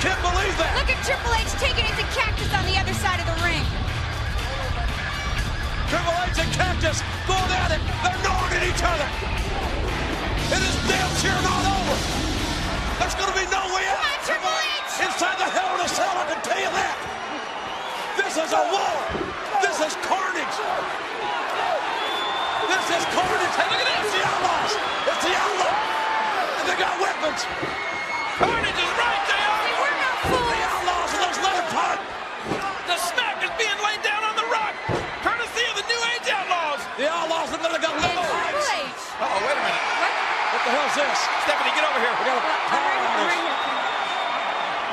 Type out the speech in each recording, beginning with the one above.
Can't believe that! Look at Triple H taking it to Cactus on the other side of the ring. Triple H and Cactus going at it! They're gnawing at each other! It is damn sure not over! There's gonna be no way Come on, Triple H! Inside the Hell in a Cell, I can tell you that! This is a war! This is carnage! This is carnage! Hey, look at this! It's the Outlaws! It's the Outlaws! And they got weapons! This? Stephanie, get over here. We got a power right outage.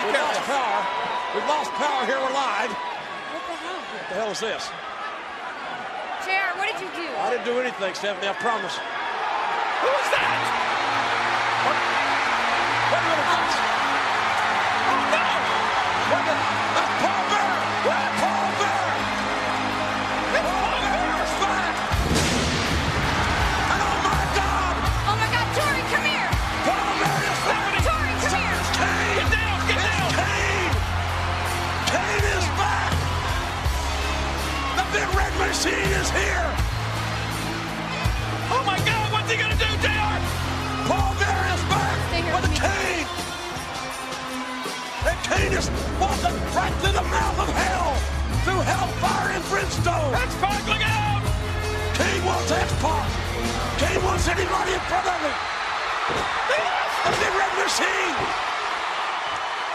We lost power. We lost power here. We're live. What the hell? What the hell is this? Chair, what did you do? I didn't do anything, Stephanie. I promise. Who is that? A minute. Oh, no. Wait a minute. Machine is here. Oh, my God. What's he to do, JR? Paul Bearer is back with me. Kane. And Kane is walking right through the mouth of hell, through hellfire and brimstone. That's Park. Look out. Kane wants X-Pac. Kane wants anybody in front of him. The big red machine.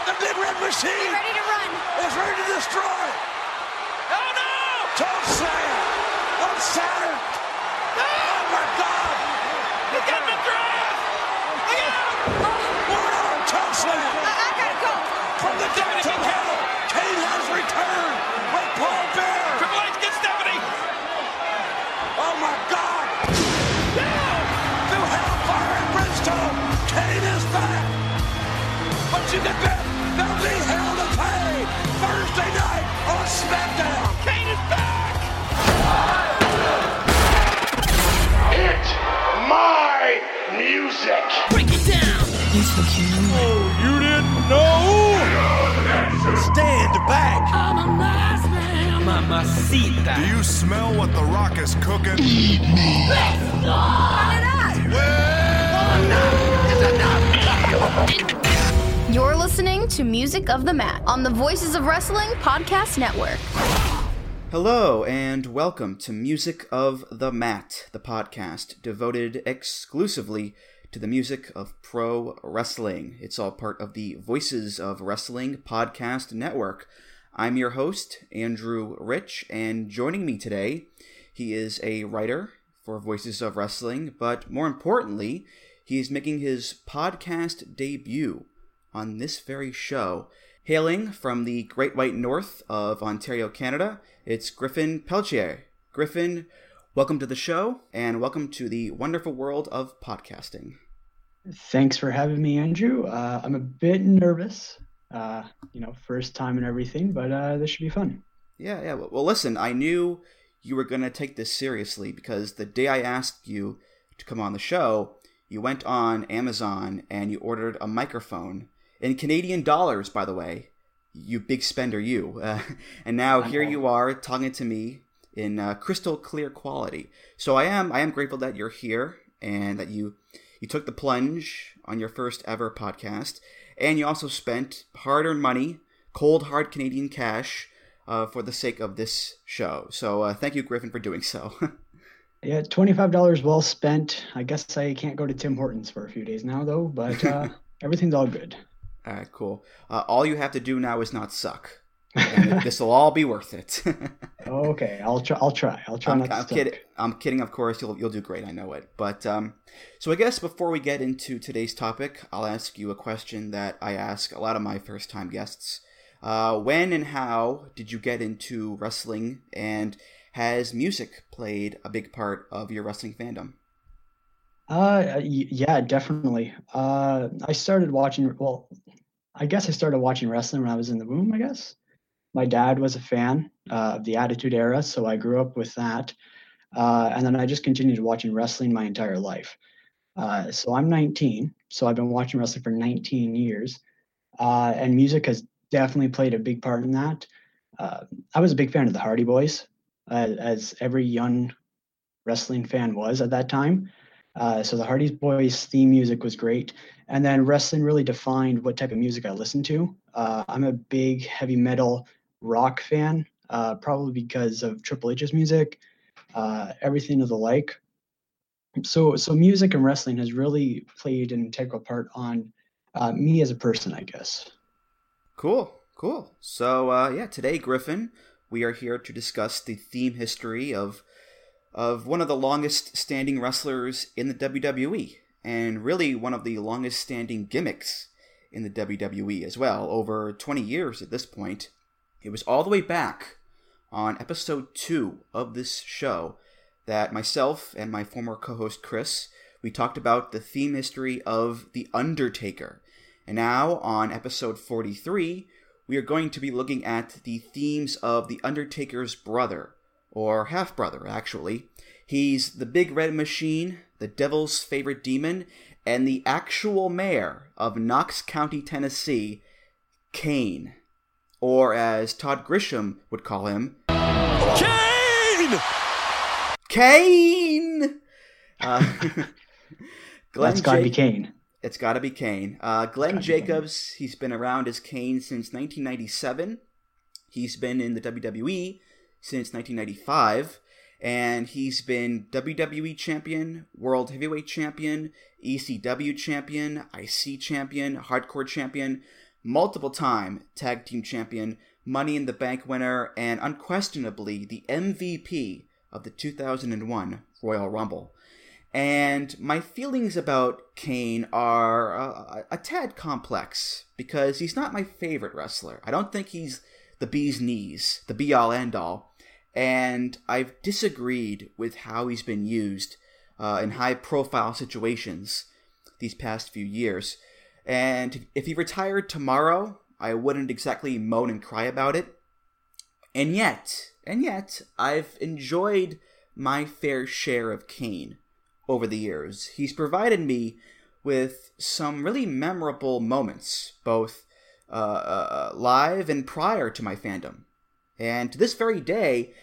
The big red machine Ready to run. is ready to destroy. Oh, no. Choke slam on Saturn. Oh my God. He's got the drive. Look out. One slam. I, I gotta go. From the depths of hell, Kane has returned with Paul Bearer. Triple H, get Stephanie. Oh my God! Down. Through hellfire and brimstone, Kane is back. But you can bet there'll be hell to pay Thursday night on SmackDown. Kane is back. Stand back. Mamacita. Do you smell what The Rock is cooking? Eat me! You're listening to Music of the Mat on the Voices of Wrestling Podcast Network. Hello, and welcome to Music of the Mat, the podcast devoted exclusively to the music of pro wrestling. It's all part of the Voices of Wrestling Podcast Network. I'm your host, Andrew Rich, and joining me today, he is a writer for Voices of Wrestling, but more importantly, he is making his podcast debut on this very show. Hailing from the Great White North of Ontario, Canada, it's Griffin Peltier. Griffin, welcome to the show and welcome to the wonderful world of podcasting. Thanks for having me, Andrew. Uh, I'm a bit nervous, uh, you know, first time and everything, but uh, this should be fun. Yeah, yeah. Well, listen, I knew you were going to take this seriously because the day I asked you to come on the show, you went on Amazon and you ordered a microphone in Canadian dollars, by the way. You big spender, you. Uh, and now I'm here you are talking to me in uh, crystal clear quality. So I am I am grateful that you're here and that you you took the plunge on your first ever podcast, and you also spent hard-earned money, cold hard Canadian cash, uh, for the sake of this show. So uh, thank you, Griffin, for doing so. Yeah, twenty-five dollars well spent. I guess I can't go to Tim Hortons for a few days now, though. But uh, everything's all good. all right, cool. Uh, all you have to do now is not suck. this will all be worth it. okay, I'll try. I'll try. I'll try I'm, not to I'm kidding. I'm kidding. Of course, you'll you'll do great. I know it. But um, so I guess before we get into today's topic, I'll ask you a question that I ask a lot of my first time guests. Uh, when and how did you get into wrestling, and has music played a big part of your wrestling fandom? Uh, yeah, definitely. Uh, I started watching. Well, I guess I started watching wrestling when I was in the womb. I guess my dad was a fan uh, of the Attitude Era, so I grew up with that. Uh, and then I just continued watching wrestling my entire life. Uh, so I'm 19, so I've been watching wrestling for 19 years, uh, and music has definitely played a big part in that. Uh, I was a big fan of the Hardy Boys, uh, as every young wrestling fan was at that time. Uh, so the Hardy Boys theme music was great, and then wrestling really defined what type of music I listened to. Uh, I'm a big heavy metal rock fan, uh, probably because of Triple H's music, uh, everything of the like. So, so music and wrestling has really played an integral part on uh, me as a person, I guess. Cool, cool. So uh, yeah, today, Griffin, we are here to discuss the theme history of of one of the longest standing wrestlers in the WWE, and really one of the longest standing gimmicks in the WWE as well, over 20 years at this point. It was all the way back on episode two of this show that myself and my former co-host Chris we talked about the theme history of The Undertaker. And now on episode 43, we are going to be looking at the themes of The Undertaker's brother, or half brother, actually. He's the big red machine, the devil's favorite demon, and the actual mayor of Knox County, Tennessee, Kane. Or as Todd Grisham would call him, Kane! Kane! Uh, Glenn That's gotta be Kane. It's got to be Kane. Uh, Glenn Gotta be Kane. Jacobs, he's been around as Kane since 1997. He's been in the WWE since 1995. And he's been WWE champion, World Heavyweight champion, ECW champion, IC champion, Hardcore champion, multiple time tag team champion, Money in the Bank winner, and unquestionably the MVP of the 2001 Royal Rumble. And my feelings about Kane are uh, a tad complex because he's not my favorite wrestler. I don't think he's the bee's knees, the be all end all. And I've disagreed with how he's been used uh, in high profile situations these past few years. And if he retired tomorrow, I wouldn't exactly moan and cry about it. And yet, and yet, I've enjoyed my fair share of Kane over the years. He's provided me with some really memorable moments, both uh, uh, live and prior to my fandom. And to this very day,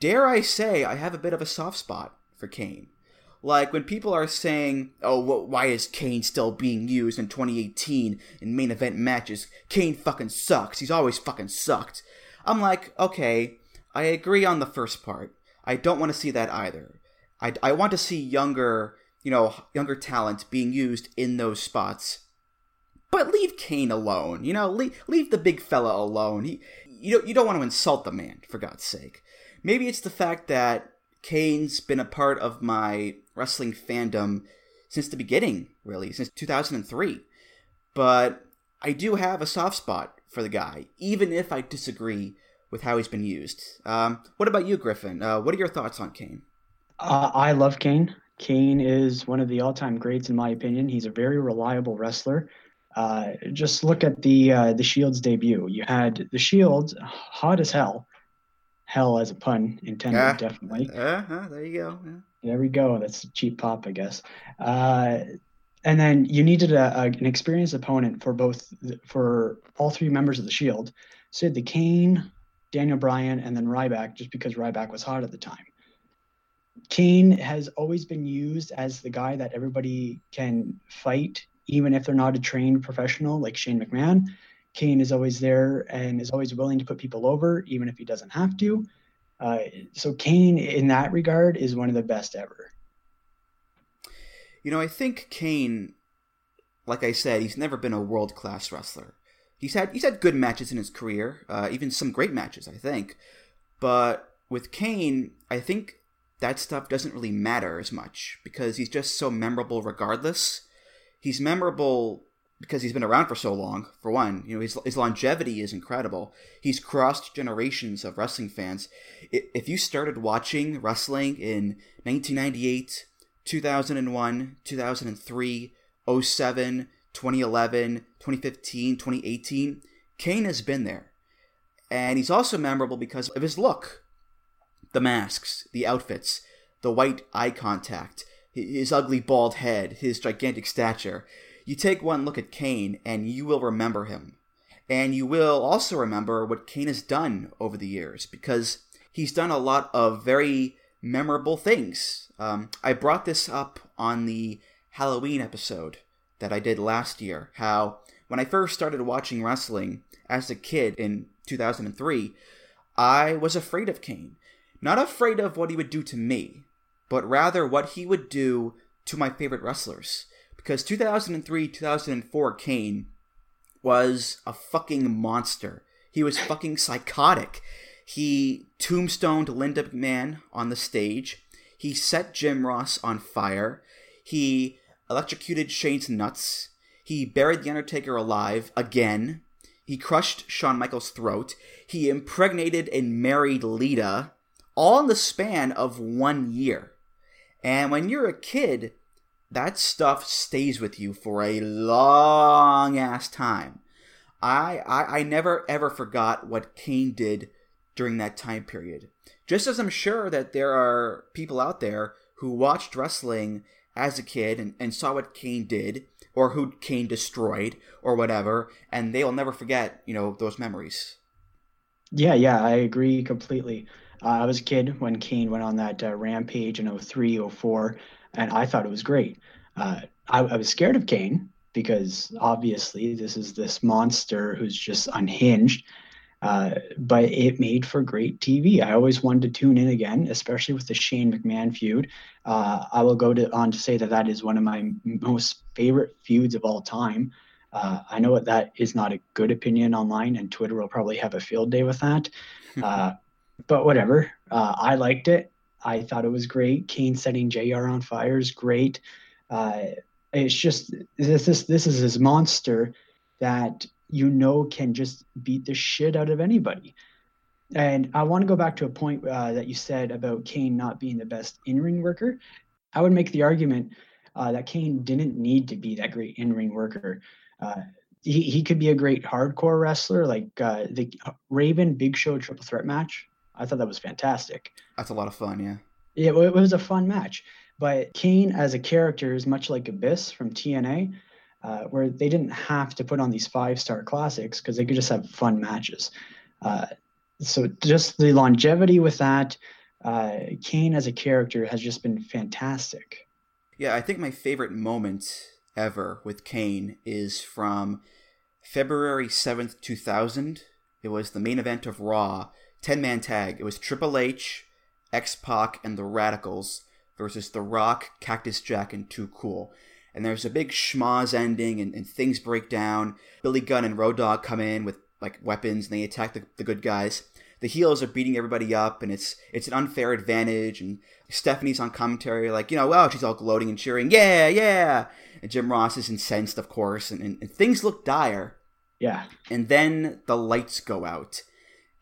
dare I say, I have a bit of a soft spot for Kane. Like when people are saying, "Oh, wh- why is Kane still being used in 2018 in main event matches? Kane fucking sucks. He's always fucking sucked." I'm like, okay, I agree on the first part. I don't want to see that either. I, I want to see younger, you know, younger talent being used in those spots. But leave Kane alone. You know, leave, leave the big fella alone. He, you don't, you don't want to insult the man, for God's sake. Maybe it's the fact that Kane's been a part of my wrestling fandom since the beginning, really, since 2003. But I do have a soft spot for the guy, even if I disagree with how he's been used. Um, what about you, Griffin? Uh, what are your thoughts on Kane? Uh, I love Kane. Kane is one of the all-time greats in my opinion. He's a very reliable wrestler. Uh, just look at the uh, the Shield's debut. You had the Shield, hot as hell, hell as a pun intended, definitely. Uh-huh, there you go. Yeah. There we go. That's a cheap pop, I guess. Uh, and then you needed a, a, an experienced opponent for both for all three members of the Shield. So the Kane, Daniel Bryan, and then Ryback, just because Ryback was hot at the time. Kane has always been used as the guy that everybody can fight, even if they're not a trained professional like Shane McMahon. Kane is always there and is always willing to put people over, even if he doesn't have to. Uh, so Kane, in that regard, is one of the best ever. You know, I think Kane, like I said, he's never been a world class wrestler. He's had he's had good matches in his career, uh, even some great matches, I think. But with Kane, I think that stuff doesn't really matter as much because he's just so memorable regardless. He's memorable because he's been around for so long. For one, you know his his longevity is incredible. He's crossed generations of wrestling fans. If you started watching wrestling in 1998, 2001, 2003, 07, 2011, 2015, 2018, Kane has been there. And he's also memorable because of his look. The masks, the outfits, the white eye contact, his ugly bald head, his gigantic stature. You take one look at Kane and you will remember him. And you will also remember what Kane has done over the years because he's done a lot of very memorable things. Um, I brought this up on the Halloween episode that I did last year. How when I first started watching wrestling as a kid in 2003, I was afraid of Kane. Not afraid of what he would do to me, but rather what he would do to my favorite wrestlers. Because 2003 2004 Kane was a fucking monster. He was fucking psychotic. He tombstoned Linda McMahon on the stage. He set Jim Ross on fire. He electrocuted Shane's nuts. He buried The Undertaker alive again. He crushed Shawn Michaels' throat. He impregnated and married Lita, all in the span of one year. And when you're a kid, that stuff stays with you for a long ass time. I, I I never ever forgot what Kane did during that time period. Just as I'm sure that there are people out there who watched wrestling as a kid and, and saw what Kane did, or who Kane destroyed, or whatever, and they will never forget, you know, those memories. Yeah, yeah, I agree completely. Uh, I was a kid when Kane went on that uh, rampage in 03, 04, and I thought it was great. Uh, I, I was scared of Kane because obviously this is this monster who's just unhinged. Uh, but it made for great TV. I always wanted to tune in again, especially with the Shane McMahon feud. Uh, I will go to, on to say that that is one of my most favorite feuds of all time. Uh, I know that is not a good opinion online, and Twitter will probably have a field day with that. Uh, but whatever. Uh, I liked it. I thought it was great. Kane setting JR on fire is great. Uh, it's just this this this is his monster that you know can just beat the shit out of anybody. And I want to go back to a point uh, that you said about Kane not being the best in ring worker. I would make the argument uh, that Kane didn't need to be that great in ring worker. Uh, he, he could be a great hardcore wrestler, like uh, the Raven Big Show triple threat match. I thought that was fantastic. That's a lot of fun, yeah. Yeah, it, it was a fun match. But Kane as a character is much like Abyss from TNA, uh, where they didn't have to put on these five star classics because they could just have fun matches. Uh, so just the longevity with that, uh, Kane as a character has just been fantastic. Yeah, I think my favorite moment ever with Kane is from February 7th, 2000. It was the main event of Raw, 10 man tag. It was Triple H, X Pac, and the Radicals versus The Rock, Cactus Jack, and Too Cool. And there's a big schmoz ending, and, and things break down. Billy Gunn and Road Dogg come in with like weapons, and they attack the, the good guys. The heels are beating everybody up, and it's it's an unfair advantage. And Stephanie's on commentary, like you know, well, she's all gloating and cheering, yeah, yeah. And Jim Ross is incensed, of course, and, and, and things look dire. Yeah. And then the lights go out.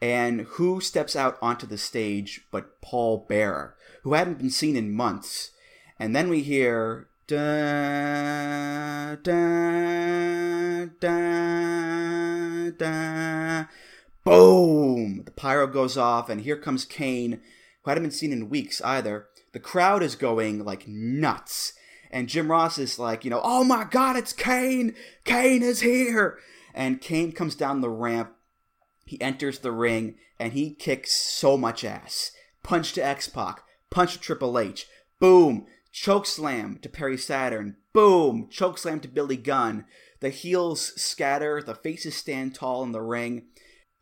And who steps out onto the stage but Paul Bearer, who hadn't been seen in months. And then we hear da da da da. Boom! The pyro goes off and here comes kane who hadn't been seen in weeks either. The crowd is going like nuts. And jim ross is like you know oh my god it's kane! Kane is here! And kane comes down the ramp he enters the ring and he kicks so much ass punch to x-pac punch to triple h boom choke slam to Perry Saturn. Boom! Choke slam to Billy Gunn. The heels scatter, the faces stand tall in the ring.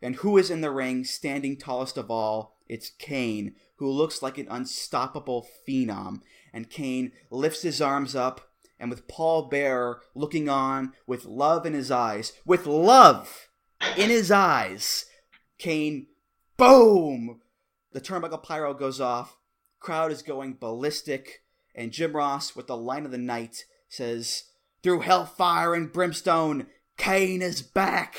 And who is in the ring, standing tallest of all? It's Kane, who looks like an unstoppable phenom. And Kane lifts his arms up and with Paul Bearer looking on with love in his eyes, with love in his eyes, Kane, boom! The turnbuckle pyro goes off, crowd is going ballistic, and Jim Ross, with the line of the night, says, Through hellfire and brimstone, Kane is back!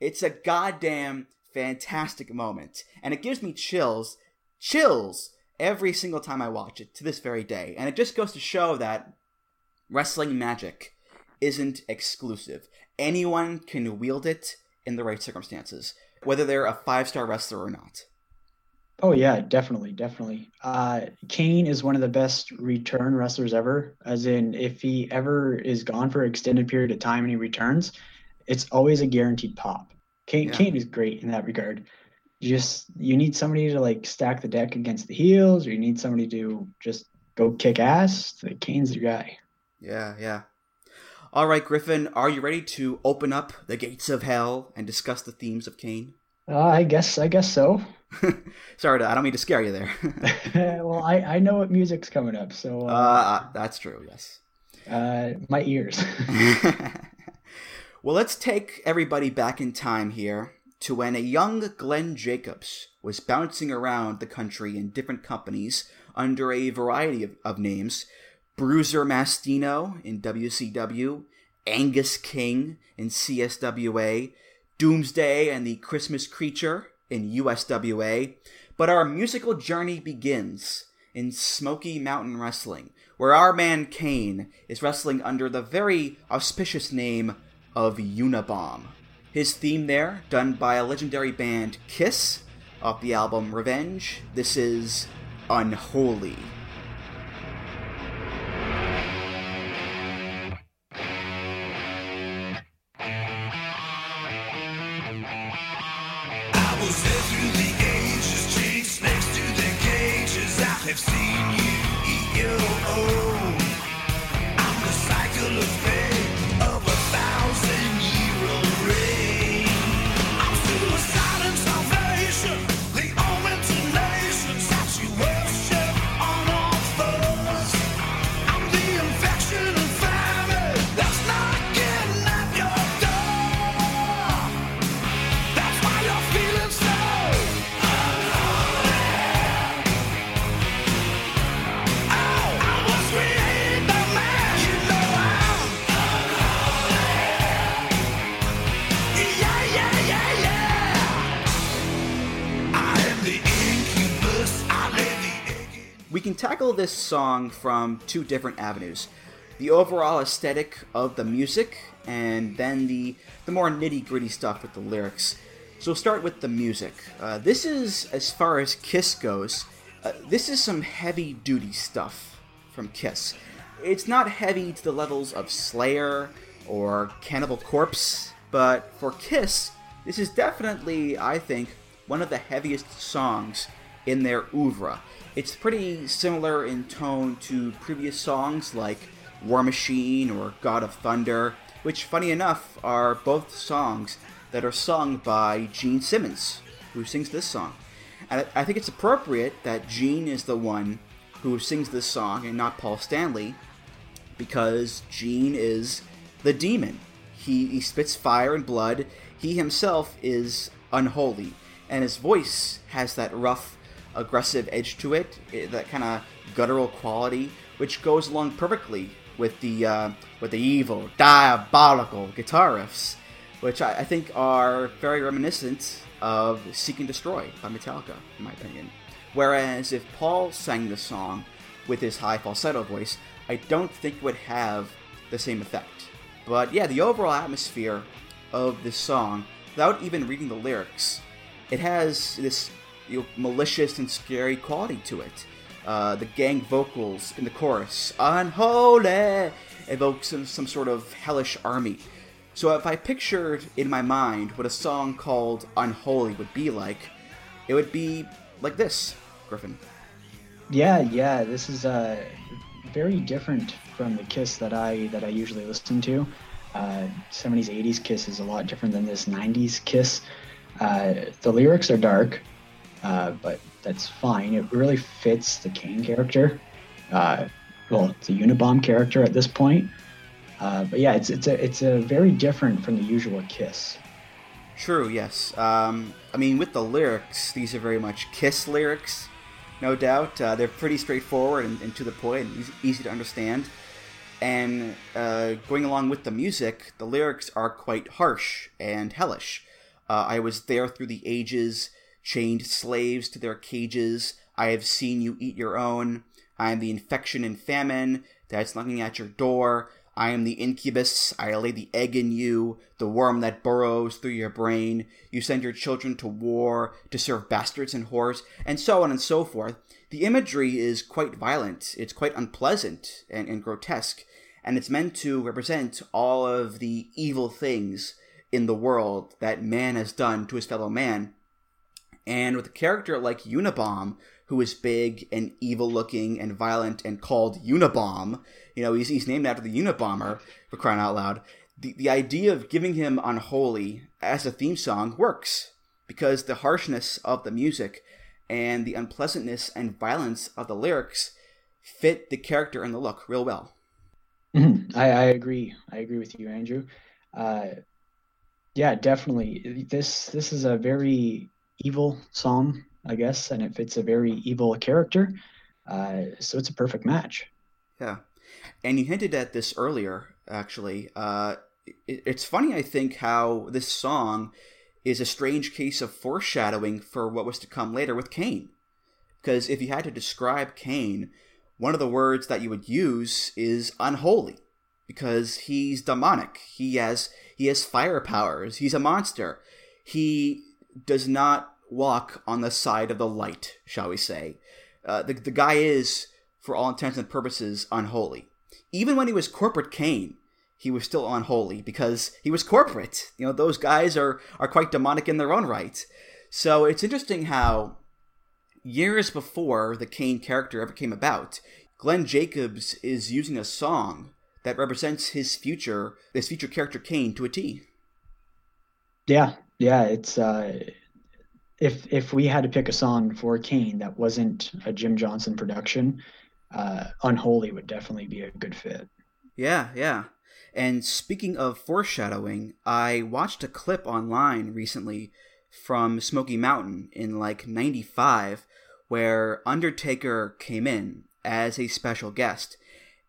It's a goddamn fantastic moment, and it gives me chills, chills, every single time I watch it to this very day. And it just goes to show that wrestling magic isn't exclusive. Anyone can wield it in the right circumstances, whether they're a five star wrestler or not. Oh yeah, definitely, definitely. Uh, Kane is one of the best return wrestlers ever. As in, if he ever is gone for an extended period of time and he returns, it's always a guaranteed pop. Kane, Yeah. Kane is great in that regard. You just you need somebody to like stack the deck against the heels, or you need somebody to just go kick ass. The Kane's your guy. Yeah, yeah. All right, Griffin, are you ready to open up the gates of hell and discuss the themes of Kane? Uh, I guess I guess so. Sorry, to, I don't mean to scare you there. well, I I know what music's coming up, so uh, uh, that's true, yes. uh, my ears. well, let's take everybody back in time here to when a young Glenn Jacobs was bouncing around the country in different companies under a variety of, of names Bruiser Mastino in WCW, Angus King in CSWA, Doomsday and the Christmas Creature in USWA. But our musical journey begins in Smoky Mountain Wrestling, where our man Kane is wrestling under the very auspicious name of Unabomb. His theme there, done by a legendary band Kiss, off the album Revenge. This is Unholy. This song from two different avenues. The overall aesthetic of the music, and then the, the more nitty gritty stuff with the lyrics. So we'll start with the music. Uh, this is, as far as Kiss goes, uh, this is some heavy duty stuff from Kiss. It's not heavy to the levels of Slayer or Cannibal Corpse, but for Kiss, this is definitely, I think, one of the heaviest songs in their oeuvre. It's pretty similar in tone to previous songs like War Machine or God of Thunder, which, funny enough, are both songs that are sung by Gene Simmons, who sings this song. And I think it's appropriate that Gene is the one who sings this song and not Paul Stanley, because Gene is the demon. He, he spits fire and blood. He himself is unholy, and his voice has that rough, aggressive edge to it, eh, that kind of guttural quality, which goes along perfectly with the uh, with the evil, diabolical guitar riffs, which I, I think are very reminiscent of "Seek and Destroy" by Metallica, in my opinion. Whereas if Paul sang the song with his high falsetto voice, I don't think it would have the same effect. But yeah, the overall atmosphere of this song, without even reading the lyrics, it has this you know, malicious and scary quality to it. Uh, the gang vocals in the chorus, unholy, evoke some, some sort of hellish army. So if I pictured in my mind what a song called Unholy would be like, it would be like this, Griffin. Yeah, yeah. This is uh, very different from the Kiss that I that I usually listen to. Uh, 70s, 80s Kiss is a lot different than this 90s Kiss. Uh, the lyrics are dark, uh, but that's fine. It really fits the Kane character. Uh, well, it's a Unabomb character at this point. Uh, but yeah, it's it's a it's a very different from the usual Kiss. True, yes. Um, I mean, with the lyrics, these are very much Kiss lyrics, no doubt. Uh, they're pretty straightforward and, and to the point and easy, easy to understand. And uh, going along with the music, the lyrics are quite harsh and hellish. Uh, I was there through the ages, chained slaves to their cages. I have seen you eat your own. I am the infection and famine that's knocking at your door. I am the incubus. I lay the egg in you, the worm that burrows through your brain. You send your children to war to serve bastards and whores, and so on and so forth. The imagery is quite violent. It's quite unpleasant and, and grotesque, and it's meant to represent all of the evil things in the world that man has done to his fellow man. And with a character like Unabomb, who is big and evil looking and violent and called Unabomb, you know, he's, he's named after the Unabomber, for crying out loud. The, the idea of giving him Unholy as a theme song works because the harshness of the music and the unpleasantness and violence of the lyrics fit the character and the look real well. Mhm. I, I agree. I agree with you, Andrew. Uh, yeah, definitely. This this is a very evil song, I guess, and it fits a very evil character. Uh, so it's a perfect match. Yeah. And you hinted at this earlier, actually. Uh, it, it's funny, I think, how this song is a strange case of foreshadowing for what was to come later with Kane. Because if you had to describe Kane, one of the words that you would use is unholy. Because he's demonic. He has he has fire powers. He's a monster. He does not walk on the side of the light, shall we say. Uh, the, the guy is, for all intents and purposes, unholy. Even when he was corporate Kane, he was still unholy because he was corporate. You know, those guys are, are quite demonic in their own right. So it's interesting how years before the Kane character ever came about, Glenn Jacobs is using a song that represents his future, this future character Kane to a T. Yeah, yeah. It's uh, if if we had to pick a song for Kane that wasn't a Jim Johnston production, uh, Unholy would definitely be a good fit. Yeah, yeah. And speaking of foreshadowing, I watched a clip online recently from Smoky Mountain in like 95 where Undertaker came in as a special guest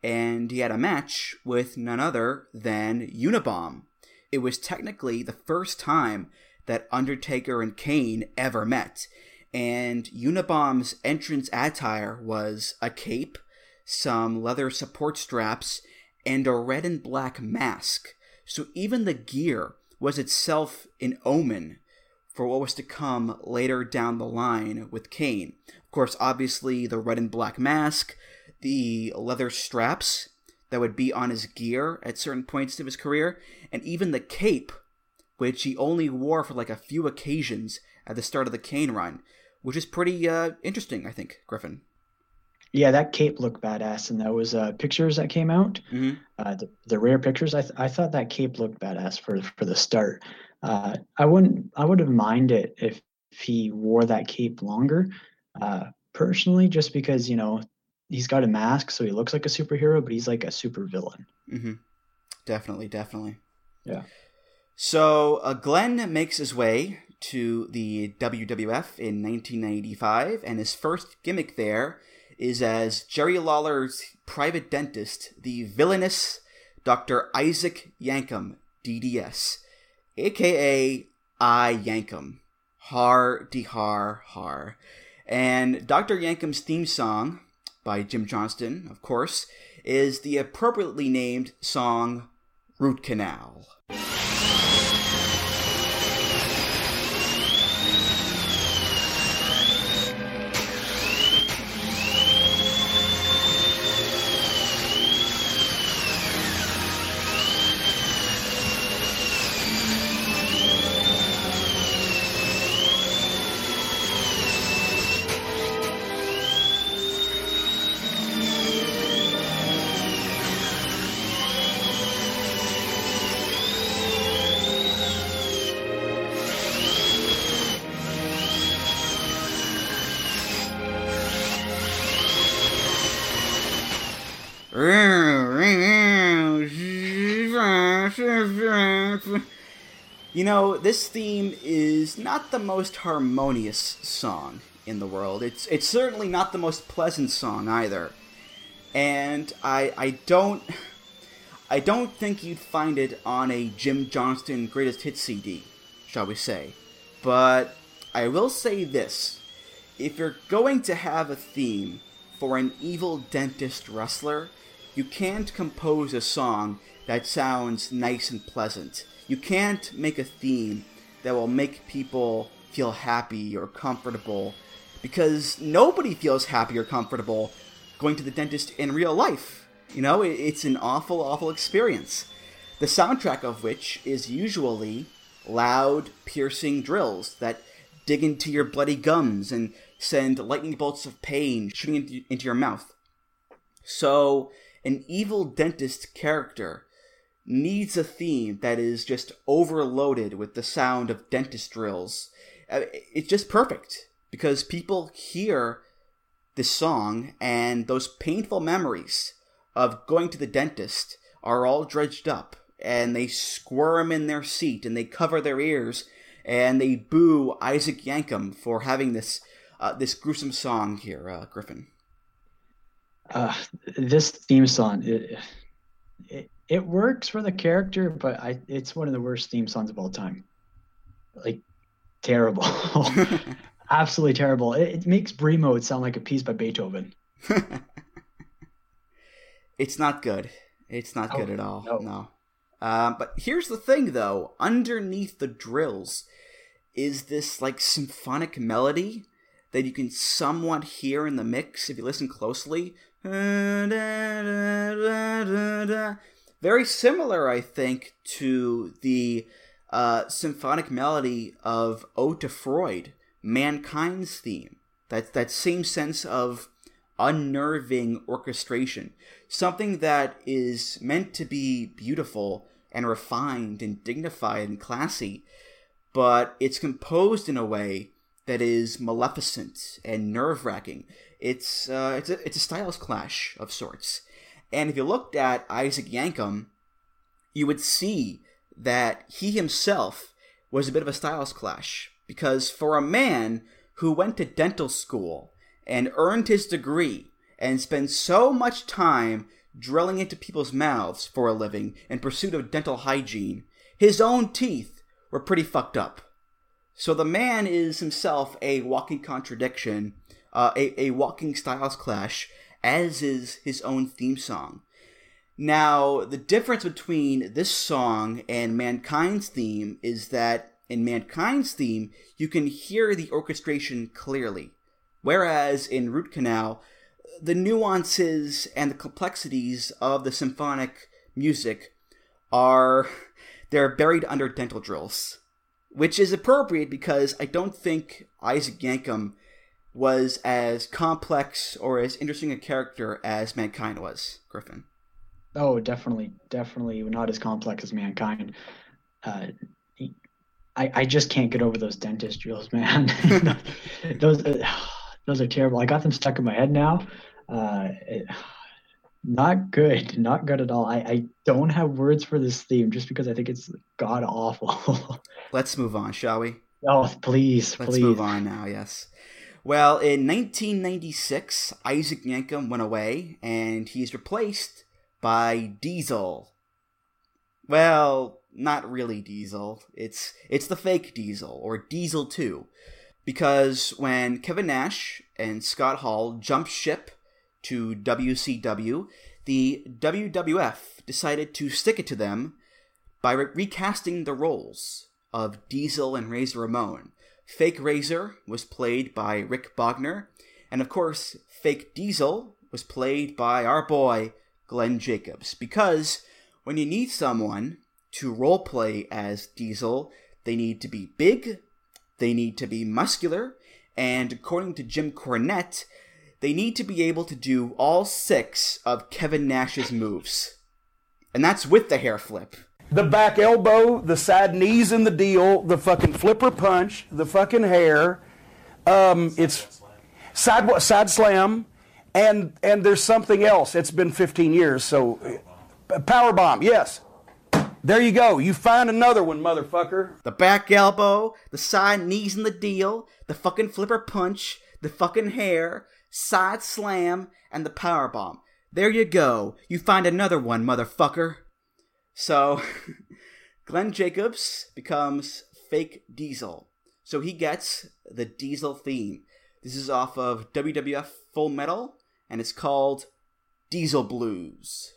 and he had a match with none other than Unabomb. It was technically the first time that Undertaker and Kane ever met. And Unabomb's entrance attire was a cape, some leather support straps, and a red and black mask. So even the gear was itself an omen for what was to come later down the line with Kane. Of course, obviously, the red and black mask, the leather straps that would be on his gear at certain points of his career, and even the cape, which he only wore for like a few occasions at the start of the Kane run, which is pretty uh, interesting, I think, Griffin. Yeah, that cape looked badass, and that was uh, pictures that came out. Mm-hmm. Uh, the, the rare pictures. I, th- I thought that cape looked badass for for the start. Uh, I wouldn't I wouldn't mind it if, if he wore that cape longer. Uh, personally, just because you know he's got a mask, so he looks like a superhero, but he's like a super villain. Mm-hmm. Definitely, definitely. Yeah. So uh, Glenn makes his way to the WWF in 1995, and his first gimmick there is as Jerry Lawler's private dentist, the villainous Dr. Isaac Yankem, DDS, aka I Yankem. Har de har har. And Dr. Yankem's theme song, by Jim Johnston, of course, is the appropriately named song Root Canal. You know, this theme is not the most harmonious song in the world. It's it's certainly not the most pleasant song either. And I I don't I don't think you'd find it on a Jim Johnston greatest hit CD, shall we say. But I will say this. If you're going to have a theme for an evil dentist wrestler, you can't compose a song that sounds nice and pleasant. You can't make a theme that will make people feel happy or comfortable because nobody feels happy or comfortable going to the dentist in real life. You know, it's an awful, awful experience. The soundtrack of which is usually loud, piercing drills that dig into your bloody gums and send lightning bolts of pain shooting into, your mouth. So, an evil dentist character needs a theme that is just overloaded with the sound of dentist drills. Uh, It's just perfect because people hear this song and those painful memories of going to the dentist are all dredged up and they squirm in their seat and they cover their ears and they boo Isaac Yankem for having this uh, this gruesome song here, uh, Griffin. Uh, this theme song, it, it it works for the character, but I it's one of the worst theme songs of all time. Like terrible, absolutely terrible. It, it makes Brie mode sound like a piece by Beethoven. It's not good. It's not good at all. no. No. Um, but here's the thing, though. Underneath the drills is this like symphonic melody that you can somewhat hear in the mix if you listen closely. Very similar, I think, to the uh, symphonic melody of Ode to Freud, Mankind's theme. That that same sense of unnerving orchestration, something that is meant to be beautiful and refined and dignified and classy, but it's composed in a way that is maleficent and nerve wracking. It's uh, it's a it's a styles clash of sorts, and if you looked at Isaac Yankem, you would see that he himself was a bit of a styles clash because for a man who went to dental school and earned his degree and spent so much time drilling into people's mouths for a living in pursuit of dental hygiene, his own teeth were pretty fucked up. So the man is himself a walking contradiction, uh, a, a walking styles clash, as is his own theme song. Now, the difference between this song and Mankind's theme is that in Mankind's theme, you can hear the orchestration clearly, whereas in Root Canal, the nuances and the complexities of the symphonic music are they're buried under dental drills, which is appropriate because I don't think Isaac Yankem was as complex or as interesting a character as Mankind was, Griffin. Oh, definitely, definitely not as complex as mankind. Uh, he- I I just can't get over those dentist drills, man. those uh, those are terrible. I got them stuck in my head now. Uh, it- not good, not good at all. I I don't have words for this theme just because I think it's god awful. Let's move on, shall we? oh, please, Let's please. move on now, yes. Well, in 1996, Isaac Yankem went away, and he's replaced by Diesel. Well, not really Diesel. It's it's the fake Diesel, or Diesel 2. Because when Kevin Nash and Scott Hall jumped ship to WCW, the WWF decided to stick it to them by re- recasting the roles of Diesel and Razor Ramon. Fake Razor was played by Rick Bogner, and of course, Fake Diesel was played by our boy Glenn Jacobs. Because when you need someone to roleplay as Diesel, they need to be big, they need to be muscular, and according to Jim Cornette, they need to be able to do all six of Kevin Nash's moves. And that's with the hair flip. The back elbow, the side knees in the deal, the fucking flipper punch, the fucking hair. Um, it's side side slam, and and there's something else. It's been 15 years, so uh, power bomb. Yes, There you go. You find another one, motherfucker. The back elbow, the side knees in the deal, the fucking flipper punch, the fucking hair, side slam, and the power bomb. There you go. You find another one, motherfucker. So, Glenn Jacobs becomes fake Diesel. So he gets the Diesel theme. This is off of WWF Full Metal, and it's called Diesel Blues.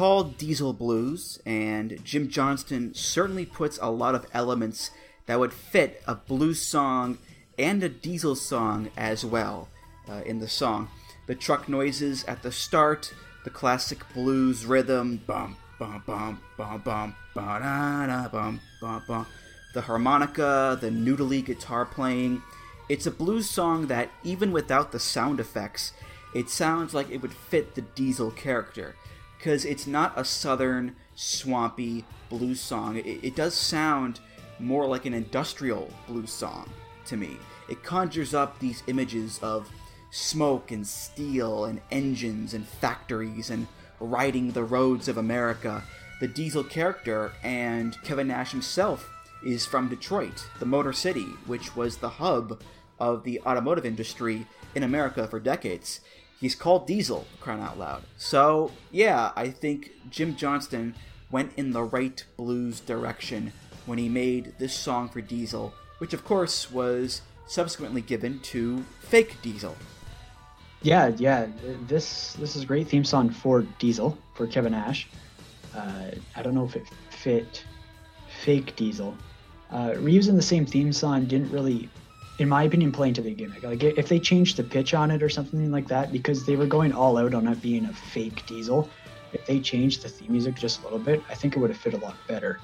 Called Diesel Blues, and Jim Johnston certainly puts a lot of elements that would fit a blues song and a diesel song as well uh, in the song. The truck noises at the start, the classic blues rhythm, bum bum bum bum bum da da bum bum bum, the harmonica, the noodly guitar playing. It's a blues song that even without the sound effects, it sounds like it would fit the diesel character because it's not a southern swampy blues song. It, it does sound more like an industrial blues song to me. It conjures up these images of smoke and steel and engines and factories and riding the roads of America. The diesel character and Kevin Nash himself is from Detroit, the Motor City, which was the hub of the automotive industry in America for decades. He's called Diesel, crying out loud. So, yeah, I think Jim Johnston went in the right blues direction when he made this song for Diesel, which of course was subsequently given to Fake Diesel. Yeah, yeah. This this is a great theme song for Diesel for Kevin Nash. Uh, I don't know if it fit Fake Diesel. Uh, reusing the same theme song didn't really, in my opinion, play into the gimmick. Like if they changed the pitch on it or something like that, because they were going all out on it being a fake Diesel. If they changed the theme music just a little bit, I think it would have fit a lot better.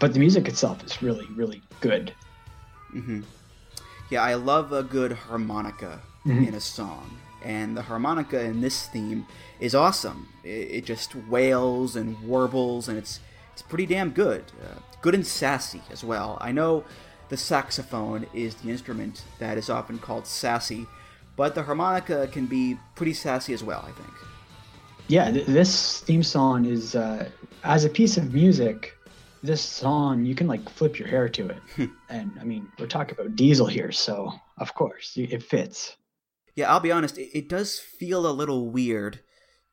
But the music itself is really, really good. hmm Yeah, I love a good harmonica Mhm. in a song, and the harmonica in this theme is awesome. It, it just wails and warbles, and it's it's pretty damn good. Uh, good and sassy as well. I know the saxophone is the instrument that is often called sassy, but the harmonica can be pretty sassy as well. I think. Yeah, th- this theme song is uh, as a piece of music. This song you can like flip your hair to it, and I mean we're talking about Diesel here, so of course it fits. Yeah, I'll be honest, it, it does feel a little weird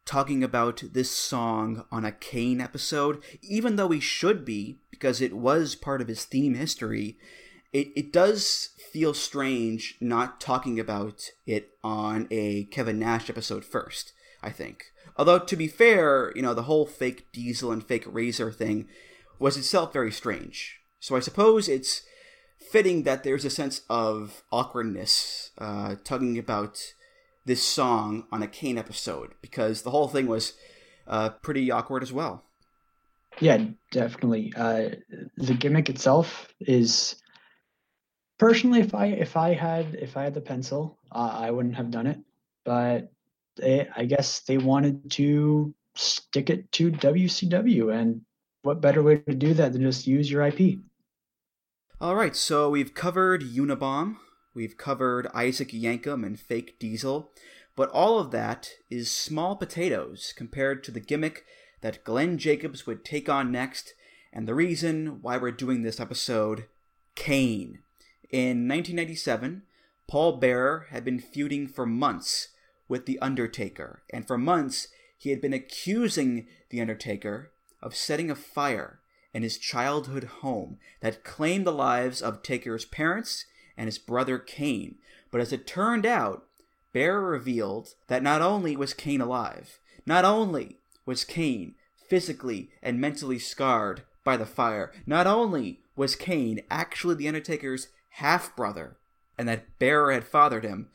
talking about this song on a Kane episode, even though we should be, because it was part of his theme history. It, it does feel strange not talking about it on a Kevin Nash episode first, I think. Although, to be fair, you know, the whole fake Diesel and fake Razor thing was itself very strange. So I suppose it's fitting that there's a sense of awkwardness uh, talking about this song on a Kane episode because the whole thing was uh, pretty awkward as well. Yeah, definitely. Uh, the gimmick itself is personally, if I if I had if I had the pencil, uh, I wouldn't have done it. But they, I guess they wanted to stick it to WCW, and what better way to do that than just use your IP? All right, so we've covered Unabomb, we've covered Isaac Yankem and Fake Diesel, but all of that is small potatoes compared to the gimmick that Glenn Jacobs would take on next, and the reason why we're doing this episode Kane. In 1997, Paul Bearer had been feuding for months with The Undertaker, and for months he had been accusing The Undertaker of setting a fire in his childhood home that claimed the lives of Taker's parents and his brother Kane. But as it turned out, Bearer revealed that not only was Kane alive, not only was Kane physically and mentally scarred by the fire, not only was Kane actually The Undertaker's half brother, and that Bearer had fathered him,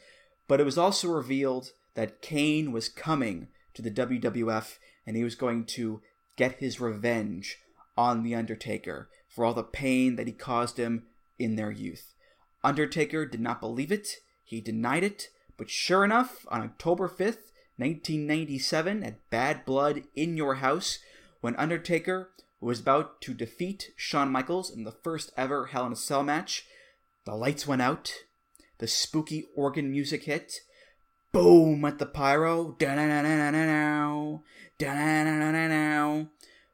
but it was also revealed that Kane was coming to the WWF and he was going to get his revenge on The Undertaker for all the pain that he caused him in their youth. Undertaker did not believe it, he denied it, but sure enough, on October 5th, 1997, at Bad Blood in Your House, when Undertaker was about to defeat Shawn Michaels in the first ever Hell in a Cell match, the lights went out, the spooky organ music hit, boom at the pyro,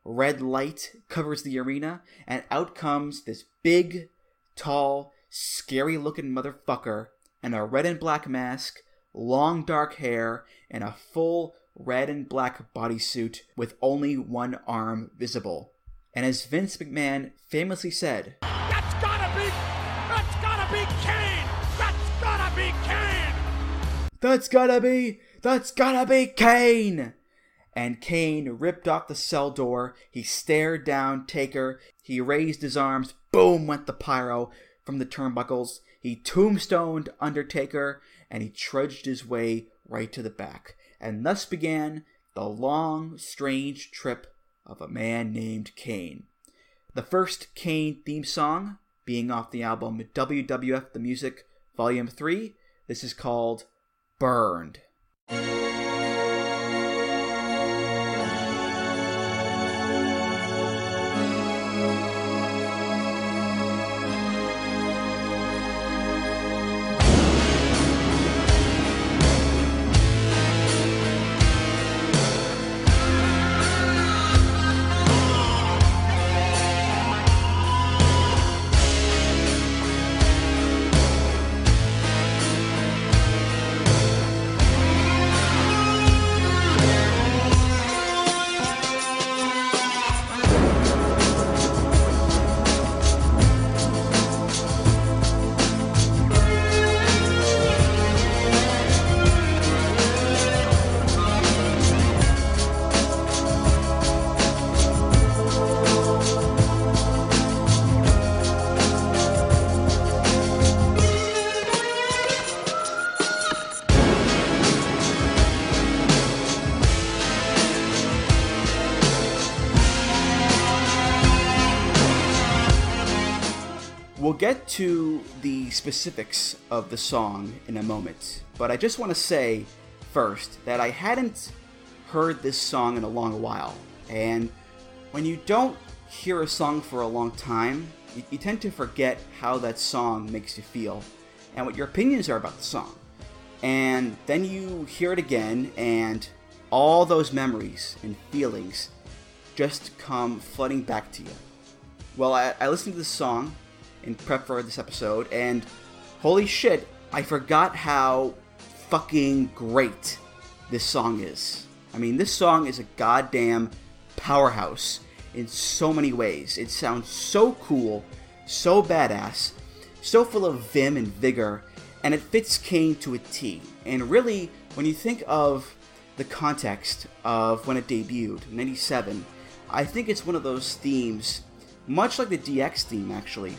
red light covers the arena, and out comes this big, tall, scary looking motherfucker in a red and black mask, long dark hair, and a full red and black bodysuit with only one arm visible. And as Vince McMahon famously said, That's gotta be, that's gotta be Kane! And Kane ripped off the cell door. He stared down Taker. He raised his arms. Boom went the pyro from the turnbuckles. He tombstoned Undertaker and he trudged his way right to the back. And thus began the long, strange trip of a man named Kane. The first Kane theme song being off the album WWF The Music Volume 3. This is called Burned. Get to the specifics of the song in a moment, but I just want to say first that I hadn't heard this song in a long while. And when you don't hear a song for a long time, you, you tend to forget how that song makes you feel and what your opinions are about the song. And then you hear it again, and all those memories and feelings just come flooding back to you. Well, I, I listened to this song in prep for this episode, and holy shit, I forgot how fucking great this song is. I mean, this song is a goddamn powerhouse in so many ways. It sounds so cool, so badass, so full of vim and vigor, and it fits Kane to a T. And really, when you think of the context of when it debuted, 97, I think it's one of those themes, much like the DX theme actually,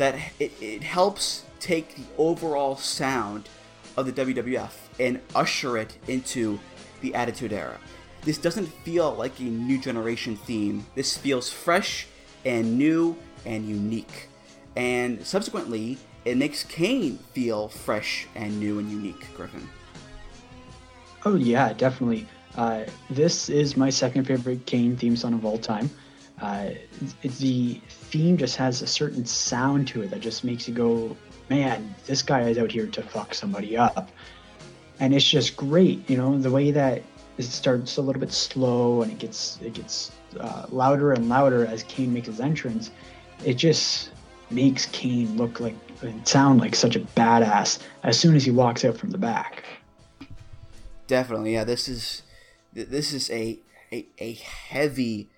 that it, it helps take the overall sound of the WWF and usher it into the Attitude Era. This doesn't feel like a new generation theme. This feels fresh and new and unique. And subsequently, it makes Kane feel fresh and new and unique, Griffin. Oh yeah, definitely. Uh, this is my second favorite Kane theme song of all time. Uh, the theme just has a certain sound to it that just makes you go, man, this guy is out here to fuck somebody up. And it's just great, you know, the way that it starts a little bit slow and it gets it gets uh, louder and louder as Kane makes his entrance. It just makes Kane look like and sound like such a badass as soon as he walks out from the back. Definitely, yeah. This is this is a, a a heavy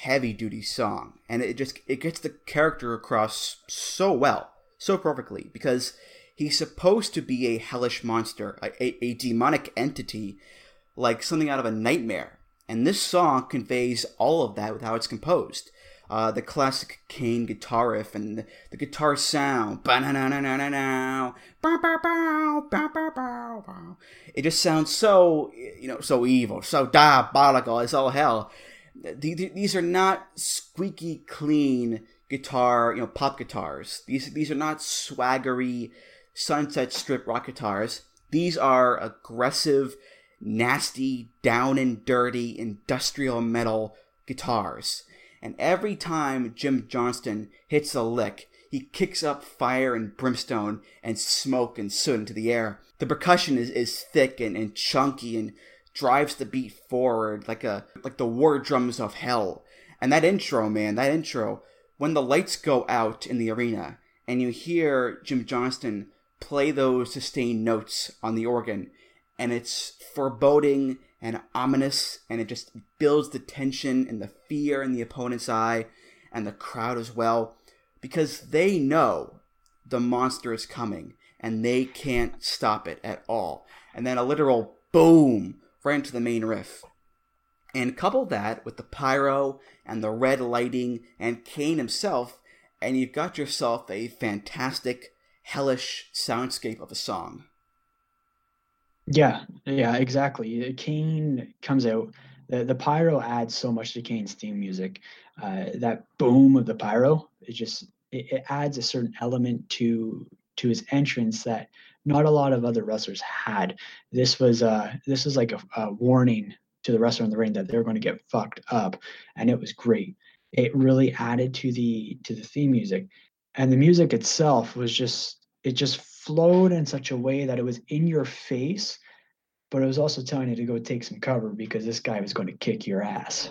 heavy duty song and it just it gets the character across so well so perfectly because he's supposed to be a hellish monster a, a, a demonic entity like something out of a nightmare and this song conveys all of that with how it's composed uh, the classic Kane guitar riff and the, the guitar sound. It just sounds so, you know, so evil, so diabolical. It's all hell. Th- th- These are not squeaky clean guitar, you know, pop guitars. These these are not swaggery Sunset Strip rock guitars. These are aggressive, nasty, down and dirty industrial metal guitars. And every time Jim Johnston hits a lick, he kicks up fire and brimstone and smoke and soot into the air. The percussion is, is thick and, and chunky and drives the beat forward like a like the war drums of hell. And that intro, man, that intro, when the lights go out in the arena and you hear Jim Johnston play those sustained notes on the organ, and it's foreboding and ominous, and it just builds the tension and the fear in the opponent's eye and the crowd as well, because they know the monster is coming and they can't stop it at all. And then a literal boom right into the main riff. And couple that with the pyro and the red lighting and Kane himself, and you've got yourself a fantastic, hellish soundscape of a song. Yeah, yeah, exactly. Kane comes out. The, the pyro adds so much to Kane's theme music. Uh, that boom of the pyro, it just it, it adds a certain element to to his entrance that not a lot of other wrestlers had. This was uh this was like a, a warning to the wrestler in the ring that they're going to get fucked up, and it was great. It really added to the to the theme music, and the music itself was just it just flowed in such a way that it was in your face, but it was also telling you to go take some cover because this guy was going to kick your ass.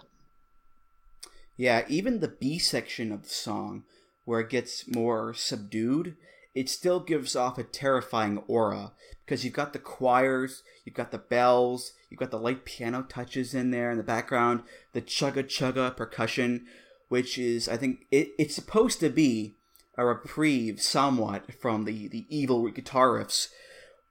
Yeah, even the B section of the song, where it gets more subdued, it still gives off a terrifying aura because you've got the choirs, you've got the bells, you've got the light piano touches in there in the background, the chugga chugga percussion, which is, I think, it, it's supposed to be a reprieve somewhat from the, the evil guitar riffs,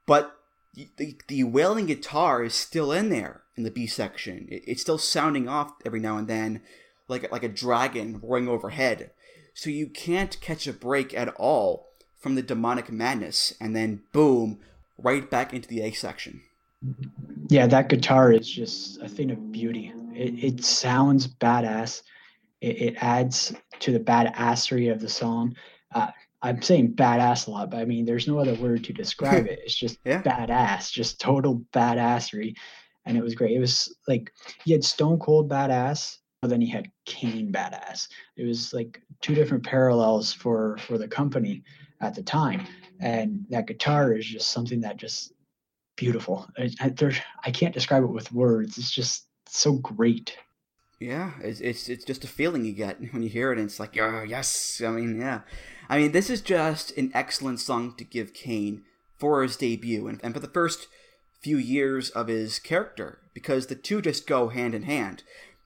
but the, the wailing guitar is still in there in the B section. It, it's still sounding off every now and then like, like a dragon roaring overhead. So you can't catch a break at all from the demonic madness, and then boom, right back into the A section. Yeah, that guitar is just a thing of beauty. It, it sounds badass. It, it adds to the badassery of the song. Uh, I'm saying badass a lot, but I mean, there's no other word to describe it. It's just Yeah. badass, just total badassery. And it was great. It was like you had Stone Cold badass, but then he had Kane badass. It was like two different parallels for for the company at the time. And that guitar is just something that just beautiful. I, I, there, I can't describe it with words. It's just so great. Yeah, it's, it's it's just a feeling you get when you hear it, and it's like, oh, yes. I mean, yeah. I mean, this is just an excellent song to give Kane for his debut and, and for the first few years of his character, because the two just go hand in hand.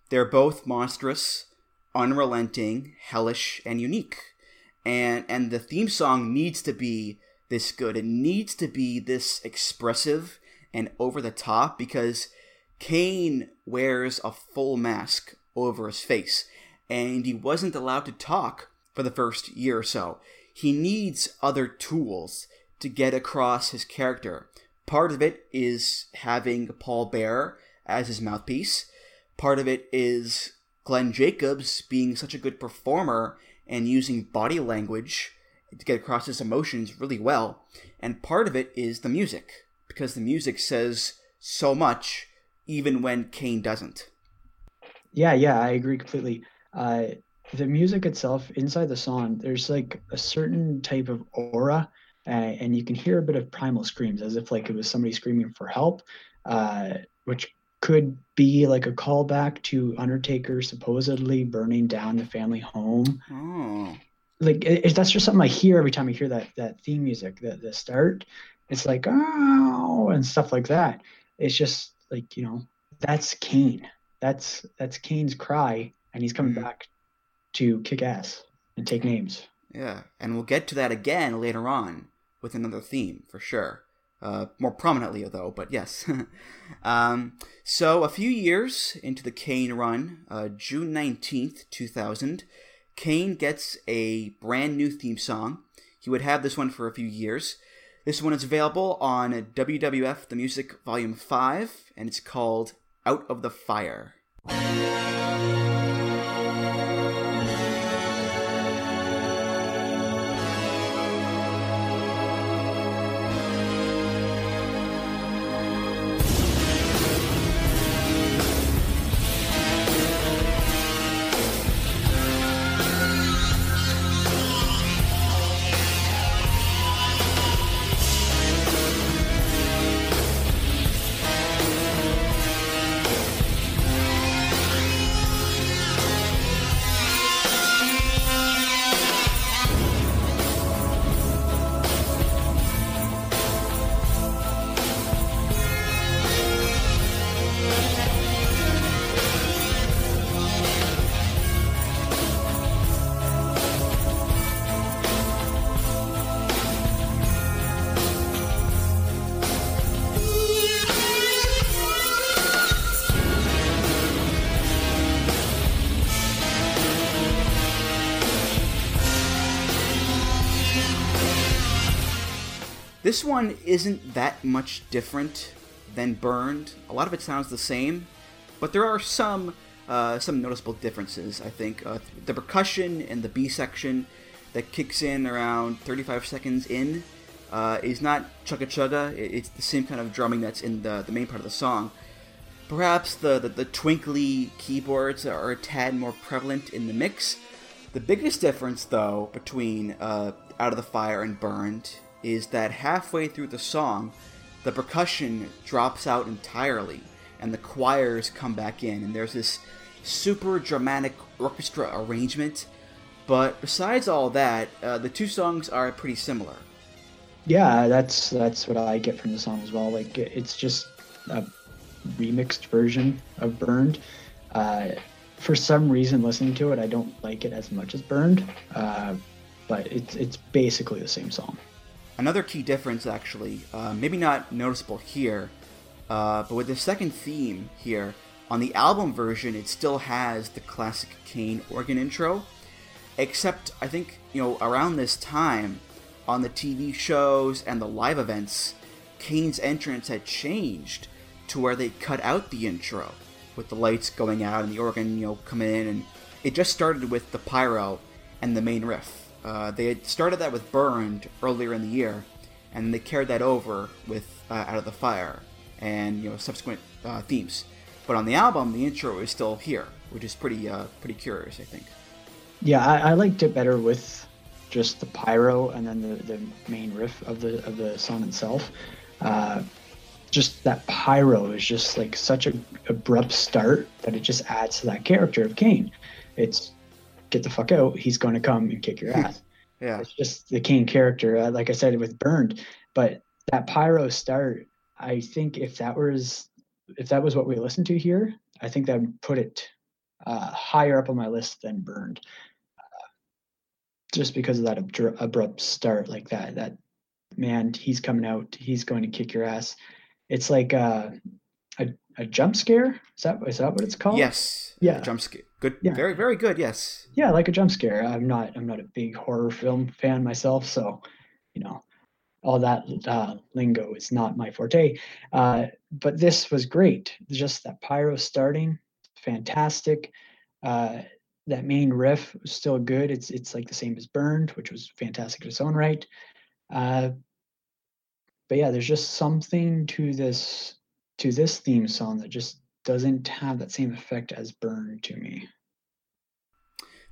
They're both monstrous, unrelenting, hellish, and unique. And and the theme song needs to be this good. It needs to be this expressive and over the top because Kane wears a full mask over his face, and he wasn't allowed to talk for the first year or so. He needs other tools to get across his character. Part of it is having Paul Bearer as his mouthpiece. Part of it is Glenn Jacobs being such a good performer and using body language to get across his emotions really well. And part of it is the music, because the music says so much even when Kane doesn't. Yeah, yeah, I agree completely. Uh, the music itself, inside the song, there's like a certain type of aura, uh, and you can hear a bit of primal screams, as if like it was somebody screaming for help, uh, which could be like a callback to Undertaker supposedly burning down the family home. Oh. Like it, it- that's just something I hear every time I hear that that theme music, the the start. It's like oh and stuff like that. It's just like you know that's Kane. That's that's Kane's cry, and he's coming hmm. back to kick ass and take hmm. names. Yeah, and we'll get to that again later on with another theme for sure. Uh, more prominently, though, but yes. um, so, a few years into the Kane run, uh, June 19th, 2000, Kane gets a brand new theme song. He would have this one for a few years. This one is available on WWF The Music Volume 5, and it's called Out of the Fire. This one isn't that much different than Burned. A lot of it sounds the same, but there are some uh, some noticeable differences. I think uh, the percussion in the B section that kicks in around 35 seconds in uh, is not chugga chugga. It- It's the same kind of drumming that's in the, the main part of the song. Perhaps the, the, the twinkly keyboards are a tad more prevalent in the mix. The biggest difference, though, between uh, Out of the Fire and Burned is that halfway through the song, the percussion drops out entirely and the choirs come back in, and there's this super dramatic orchestra arrangement. But besides all that, uh, the two songs are pretty similar. Yeah, that's that's what I get from the song as well. Like it's just a remixed version of Burned. Uh, for some reason, listening to it, I don't like it as much as Burned, uh, but it's it's basically the same song. Another key difference, actually, uh, maybe not noticeable here, uh, but with the second theme here, on the album version, it still has the classic Kane organ intro, except I think, you know, around this time, on the TV shows and the live events, Kane's entrance had changed to where they cut out the intro with the lights going out and the organ, you know, coming in, and it just started with the pyro and the main riff. Uh, they had started that with Burned earlier in the year, and they carried that over with uh, Out of the Fire and you know subsequent uh, themes. But on the album, the intro is still here, which is pretty uh, pretty curious, I think. Yeah, I, I liked it better with just the pyro and then the, the main riff of the of the song itself. Uh, just that pyro is just like such a abrupt start that it just adds to that character of Kane. It's get the fuck out. He's going to come and kick your ass. Yeah. It's just the Kane character, uh, like I said with Burned. But that pyro start, I think if that was if that was what we listened to here, I think that would put it uh, higher up on my list than Burned. Uh, just because of that abrupt start like that. That man, he's coming out. He's going to kick your ass. It's like uh, a a jump scare. Is that is that what it's called? Yes. Yeah. Jump scare. Good. Yeah. Very very good. Yes. yeah like a jump scare i'm not i'm not a big horror film fan myself so you know all that uh, lingo is not my forte uh, but this was great just that pyro starting fantastic uh, that main riff was still good it's it's like the same as burned which was fantastic in its own right uh, but yeah there's just something to this to this theme song that just doesn't have that same effect as burn to me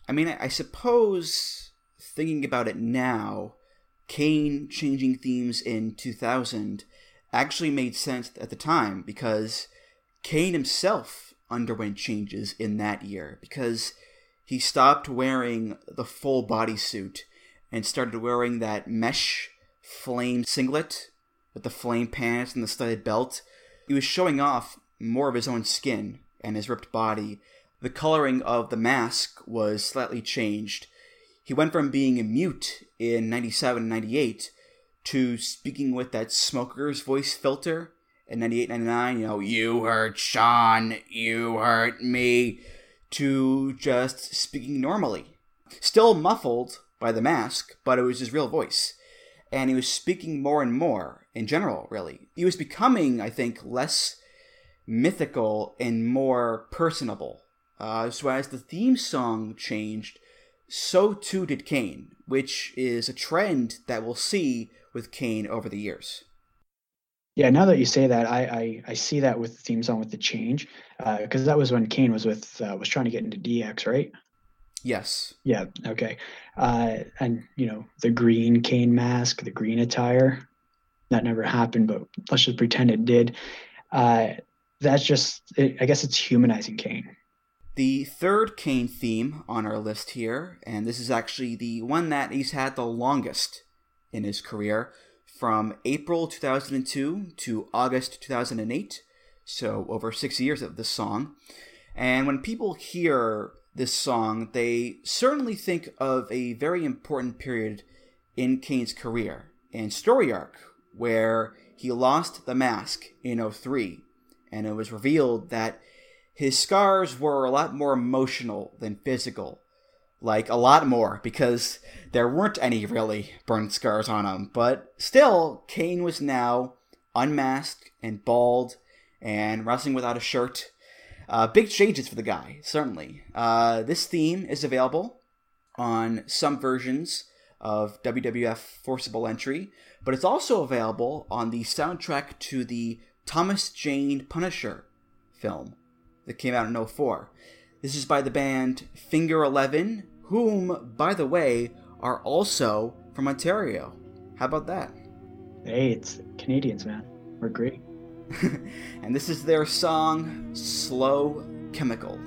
I mean, I, suppose thinking about it now, Kane changing themes in 2000 actually made sense at the time because Kane himself underwent changes in that year because he stopped wearing the full bodysuit and started wearing that mesh flame singlet with the flame pants and the studded belt. He was showing off more of his own skin and his ripped body, the coloring of the mask was slightly changed. He went from being a mute in 97 and 98 to speaking with that smoker's voice filter in 98 99. You know, you hurt Sean, you hurt me, to just speaking normally. Still muffled by the mask, but it was his real voice. And he was speaking more and more in general, really. He was becoming, I think, less mythical and more personable. Uh, so as the theme song changed, so too did Kane, which is a trend that we'll see with Kane over the years. Yeah, now that you say that, I I, I see that with the theme song with the change, because that was when Kane was with uh, was trying to get into DX, right? Yes. Yeah. Okay. Uh, and you know the green Kane mask, the green attire, that never happened, but let's just pretend it did. Uh, that's just, it, I guess, it's humanizing Kane. The third Kane theme on our list here, and this is actually the one that he's had the longest in his career, from April 2002 to August 2008, so over six years of this song. And when people hear this song, they certainly think of a very important period in Kane's career and story arc, where he lost the mask in 03, and it was revealed that his scars were a lot more emotional than physical. Like, a lot more, because there weren't any really burn scars on him. But still, Kane was now unmasked and bald and wrestling without a shirt. Uh, big changes for the guy, certainly. Uh, this theme is available on some versions of WWF Forcible Entry, but it's also available on the soundtrack to the Thomas Jane Punisher film that came out in 04. This is by the band Finger Eleven, whom, by the way, are also from Ontario. How about that? Hey, it's Canadians, man. We're great. and this is their song Slow Chemical.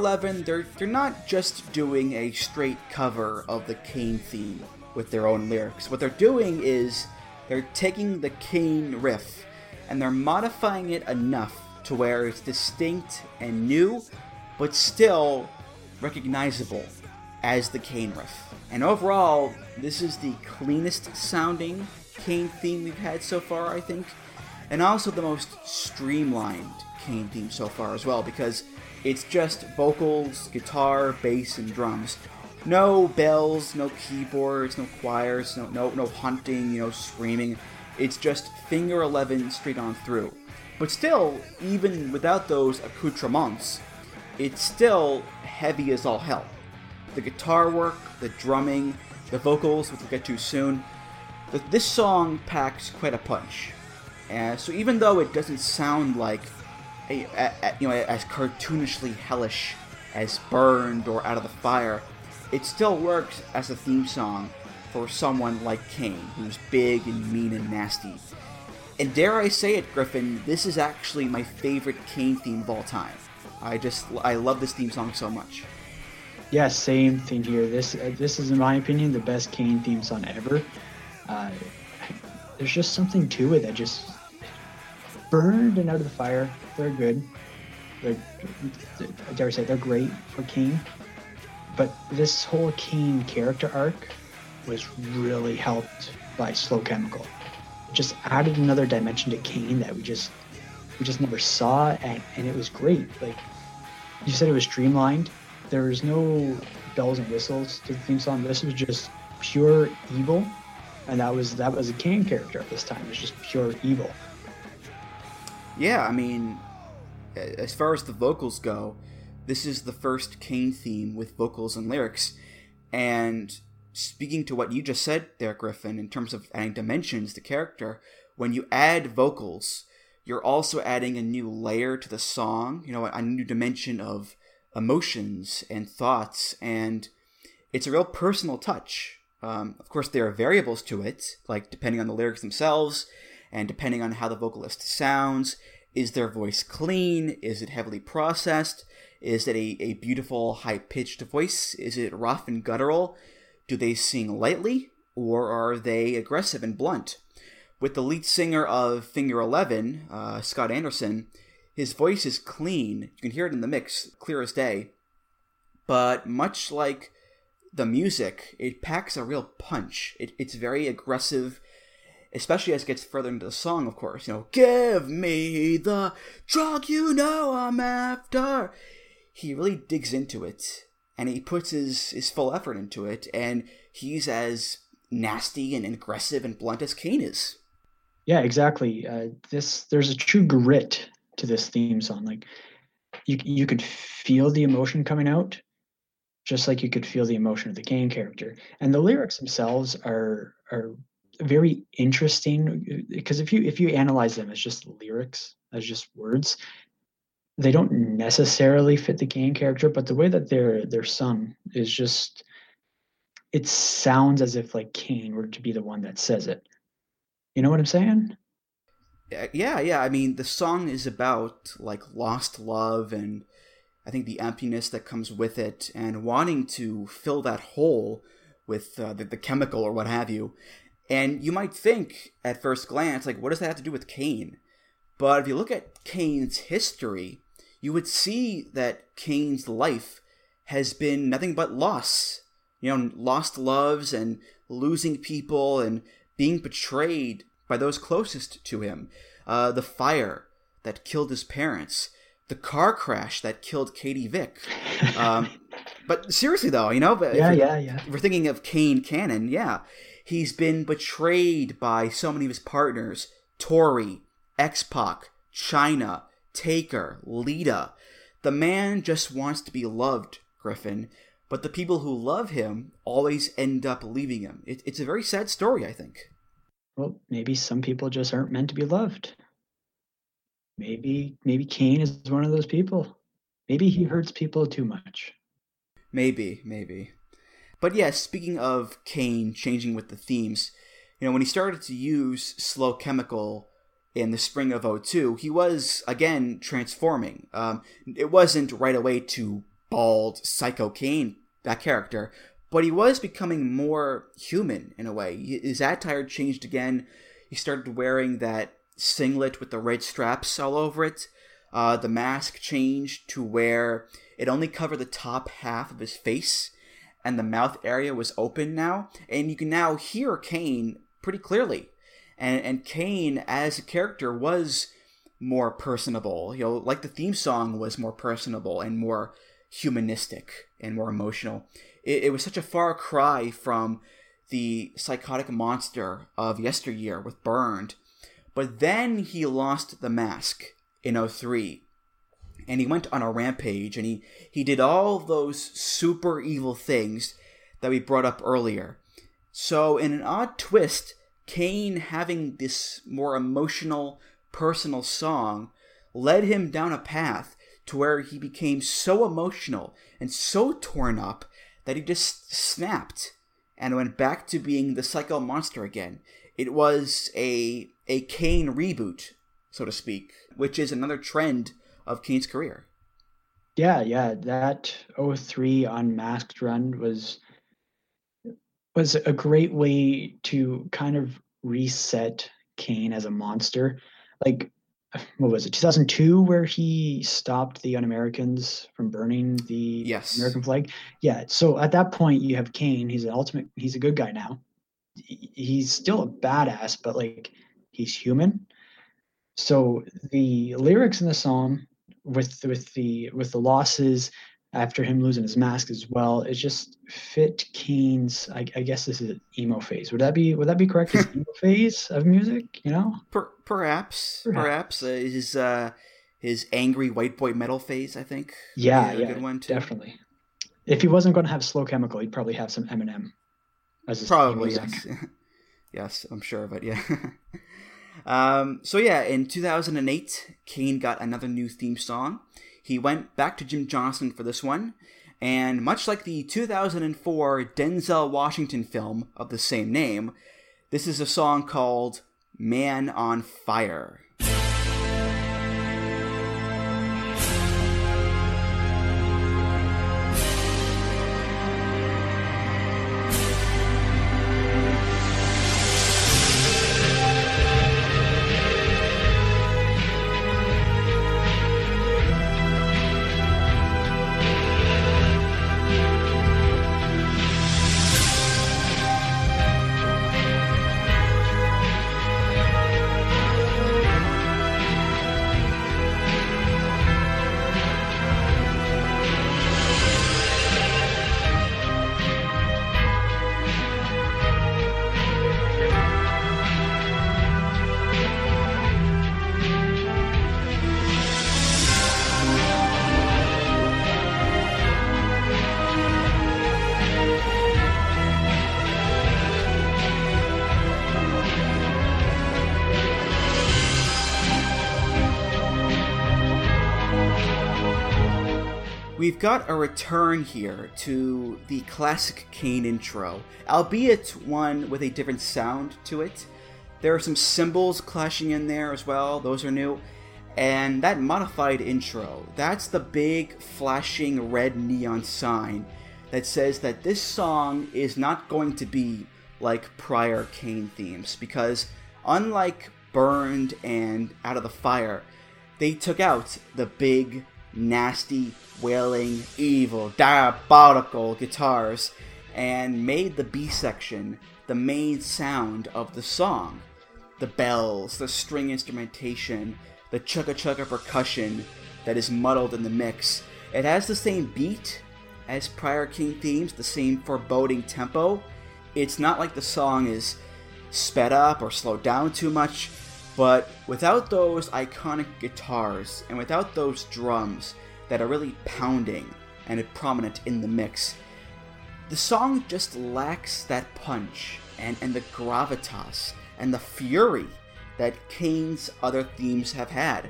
Eleven, they're they're not just doing a straight cover of the Kane theme with their own lyrics. What they're doing is they're taking the Kane riff and they're modifying it enough to where it's distinct and new, but still recognizable as the Kane riff. And overall, this is the cleanest sounding Kane theme we've had so far, I think, and also the most streamlined Kane theme so far as well, because it's just vocals, guitar, bass, and drums. No bells, no keyboards, no choirs, no no no hunting, you know, screaming. It's just finger eleven straight on through. But still, even without those accoutrements, it's still heavy as all hell. The guitar work, the drumming, the vocals, which we'll get to soon. th- This song packs quite a punch. Uh, so even though it doesn't sound like you know as cartoonishly hellish as Burned or Out of the Fire, it still works as a theme song for someone like Kane, who's big and mean and nasty. And dare I say it, Griffin, this is actually my favorite Kane theme of all time. I just I love this theme song so much. Yeah, same thing here. This uh, this is, in my opinion, the best Kane theme song ever. Uh, there's just something to it that just burned and out of the fire. They're good. They're, I dare say they're great for Kane. but this whole Kane character arc was really helped by Slow Chemical. It just added another dimension to Kane that we just we just never saw, and, and it was great. Like you said, it was streamlined. There was no bells and whistles to the theme song. This was just pure evil, and that was that was a Kane character at this time. It was just pure evil. Yeah, I mean, as far as the vocals go, this is the first Kane theme with vocals and lyrics. And speaking to what you just said there, Griffin, in terms of adding dimensions to character, when you add vocals, you're also adding a new layer to the song, you know, a new dimension of emotions and thoughts, and it's a real personal touch. Um, of course, there are variables to it, like depending on the lyrics themselves and depending on how the vocalist sounds. Is their voice clean? Is it heavily processed? Is it a, a beautiful, high pitched voice? Is it rough and guttural? Do they sing lightly? Or are they aggressive and blunt? With the lead singer of Finger Eleven, uh, Scott Anderson, his voice is clean. You can hear it in the mix, clear as day. But much like the music, it packs a real punch. It, it's very aggressive, especially as it gets further into the song, of course. You know, give me the drug you know I'm after. He really digs into it, and he puts his, his full effort into it, and he's as nasty and aggressive and blunt as Kane is. Yeah, exactly. Uh, this there's a true grit to this theme song. Like you you could feel the emotion coming out, just like you could feel the emotion of the Kane character. And the lyrics themselves are are very interesting because if you if you analyze them as just lyrics, as just words, they don't necessarily fit the Kane character, but the way that they're they're sung is just it sounds as if like Kane were to be the one that says it. You know what I'm saying? Yeah, yeah, yeah. I mean, the song is about like lost love and I think the emptiness that comes with it and wanting to fill that hole with uh, the, the chemical or what have you. And you might think at first glance, like, what does that have to do with Kane? But if you look at Kane's history, you would see that Kane's life has been nothing but loss. You know, lost loves and losing people and being betrayed by those closest to him. Uh, the fire that killed his parents, the car crash that killed Katie Vick. Um, but seriously, though, you know, Yeah, yeah, yeah. If we're thinking of Kane canon, yeah, he's been betrayed by so many of his partners: Tori, X Pac, Chyna, Taker, Lita. The man just wants to be loved, Griffin. But the people who love him always end up leaving him. It, it's a very sad story, I think. Well, maybe some people just aren't meant to be loved. Maybe maybe Kane is one of those people. Maybe he hurts people too much. Maybe, maybe. But yes, speaking of Kane changing with the themes, you know, when he started to use Slow Chemical in the spring of 02, he was, again, transforming. Um, it wasn't right away to bald, psycho Kane, that character, but he was becoming more human in a way. His attire changed again. He started wearing that singlet with the red straps all over it. Uh, the mask changed to where it only covered the top half of his face, and the mouth area was open now, and you can now hear Kane pretty clearly. And and Kane as a character was more personable. You know, like the theme song was more personable and more humanistic and more emotional. It, it was such a far cry from the psychotic monster of yesteryear with Burned. But then he lost the mask in 03 and he went on a rampage and he, he did all those super evil things that we brought up earlier. So, in an odd twist, Kane having this more emotional, personal song led him down a path to where he became so emotional and so torn up that he just snapped and went back to being the psycho monster again. It was a a Kane reboot, so to speak, which is another trend of Kane's career. Yeah, yeah, that 03 unmasked run was was a great way to kind of reset Kane as a monster. Like what was it 2002 where he stopped the un-americans from burning the Yes. american flag yeah so at that point you have kane he's an ultimate he's a good guy now he's still a badass but like he's human so the lyrics in the song with with the with the losses after him losing his mask as well it just fit kane's i, I guess this is emo phase would that be would that be correct his emo phase of music you know Per- perhaps, Perhaps. perhaps, uh, his uh, his angry white boy metal phase. I think. Yeah, yeah, good one too. definitely. If he wasn't going to have slow chemical, he'd probably have some Eminem as his Probably yes, yes, I'm sure of it. Yeah. um, so yeah, in 2008, Kane got another new theme song. He went back to Jim Johnston for this one, and much like the 2004 Denzel Washington film of the same name, this is a song called "Man on Fire." We've got a return here to the classic Kane intro, albeit one with a different sound to it. There are some cymbals clashing in there as well, those are new. And that modified intro, that's the big flashing red neon sign that says that this song is not going to be like prior Kane themes, because unlike Burned and Out of the Fire, they took out the big, nasty, wailing, evil, diabolical guitars and made the B section the main sound of the song. The bells, the string instrumentation, the chugga chugga percussion that is muddled in the mix. It has the same beat as prior Kane themes, the same foreboding tempo. It's not like the song is sped up or slowed down too much, but without those iconic guitars and without those drums that are really pounding and prominent in the mix, the song just lacks that punch and, and the gravitas and the fury that Kane's other themes have had.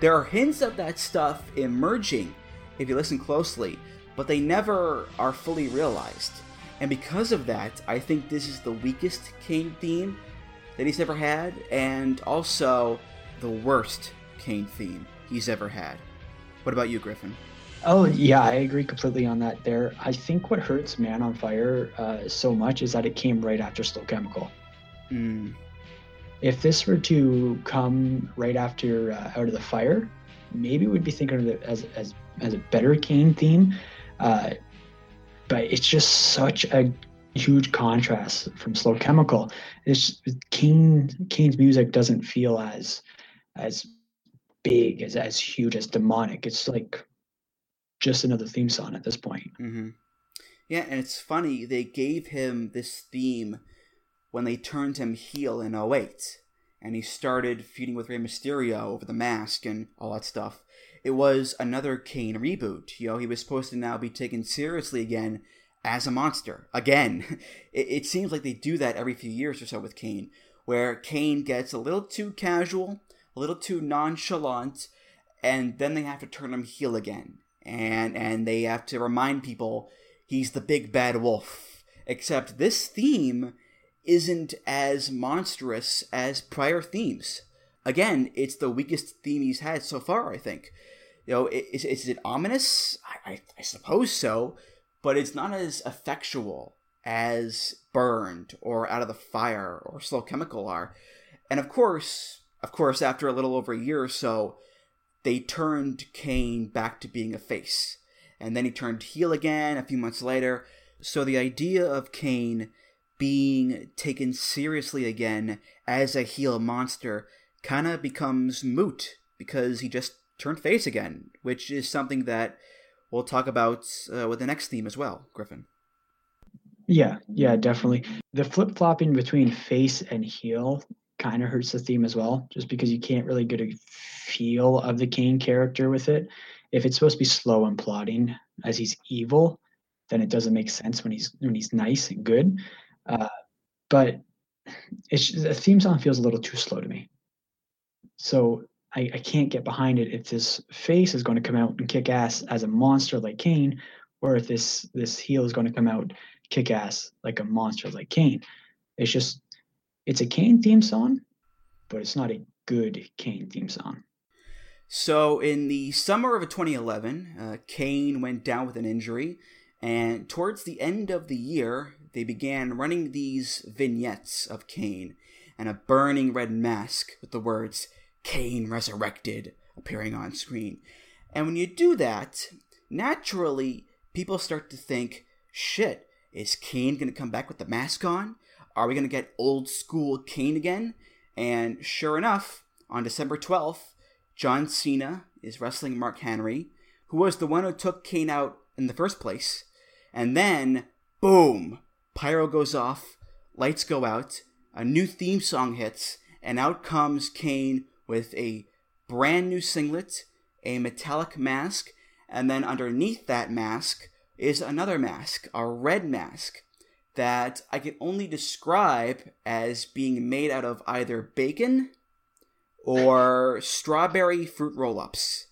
There are hints of that stuff emerging if you listen closely, but they never are fully realized. And because of that, I think this is the weakest Kane theme that he's ever had, and also the worst Kane theme he's ever had. What about you, Griffin? Oh yeah, I agree completely on that. There, I think what hurts Man on Fire uh, so much is that it came right after Slow Chemical. Mm, If this were to come right after uh, Out of the Fire, maybe we'd be thinking of it as as as a better Kane theme. Uh, but it's just such a huge contrast from Slow Chemical. It's Kane Kane's music doesn't feel as as big as as huge as demonic. It's like just another theme song at this point. mm-hmm. Yeah, and it's funny, they gave him this theme when they turned him heel in 08, and he started feuding with Rey Mysterio over the mask and all that stuff. It was another Kane reboot. You know, he was supposed to now be taken seriously again as a monster. Again. It, it seems like they do that every few years or so with Kane, where Kane gets a little too casual, a little too nonchalant, and then they have to turn him heel again. And and they have to remind people he's the big bad wolf. Except this theme isn't as monstrous as prior themes. Again, it's the weakest theme he's had so far, I think. You know, is, is it ominous? I, I, I suppose so, but it's not as effectual as Burned or Out of the Fire or Slow Chemical are. And of course, of course, after a little over a year or so, they turned Kane back to being a face. And then he turned heel again a few months later. So the idea of Kane being taken seriously again as a heel monster kind of becomes moot because he just turned face again, which is something that we'll talk about uh, with the next theme as well, Griffin. Yeah, yeah, definitely. The flip flopping between face and heel kind of hurts the theme as well, just because you can't really get a feel of the Kane character with it. If it's supposed to be slow and plotting as he's evil, then it doesn't make sense when he's when he's nice and good. Uh, but it's the theme song feels a little too slow to me. So I, I can't get behind it if this face is going to come out and kick ass as a monster like Kane, or if this this heel is going to come out kick ass like a monster like Kane. It's just it's a Kane theme song, but it's not a good Kane theme song. So, in the summer of 2011, uh, Kane went down with an injury, and towards the end of the year, they began running these vignettes of Kane and a burning red mask with the words Kane Resurrected appearing on screen. And when you do that, naturally, people start to think, shit, is Kane going to come back with the mask on? Are we going to get old school Kane again? And sure enough, on December 12th, John Cena is wrestling Mark Henry, who was the one who took Kane out in the first place. And then, boom, pyro goes off, lights go out, a new theme song hits, and out comes Kane with a brand new singlet, a metallic mask, and then underneath that mask is another mask, a red mask, that I can only describe as being made out of either bacon or strawberry fruit roll ups.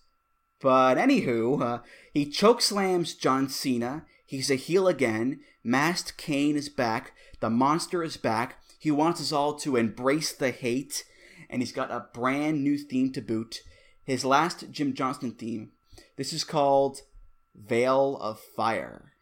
But anywho, uh, he chokeslams John Cena. He's a heel again. Masked Kane is back. The monster is back. He wants us all to embrace the hate, and he's got a brand new theme to boot. His last Jim Johnston theme. This is called Veil of Fire.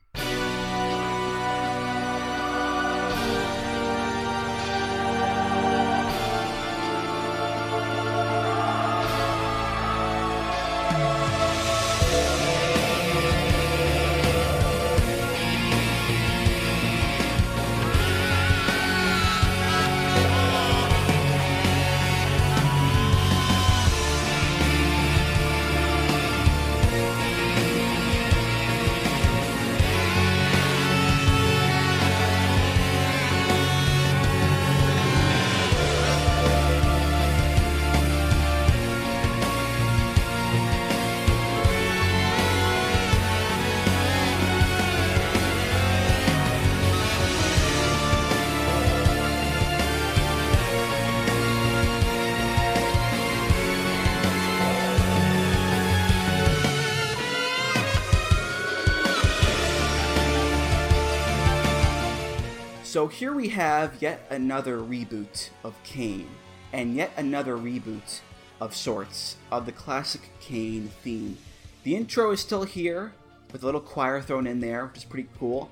So here we have yet another reboot of Kane, and yet another reboot of sorts of the classic Kane theme. The intro is still here, with a little choir thrown in there, which is pretty cool.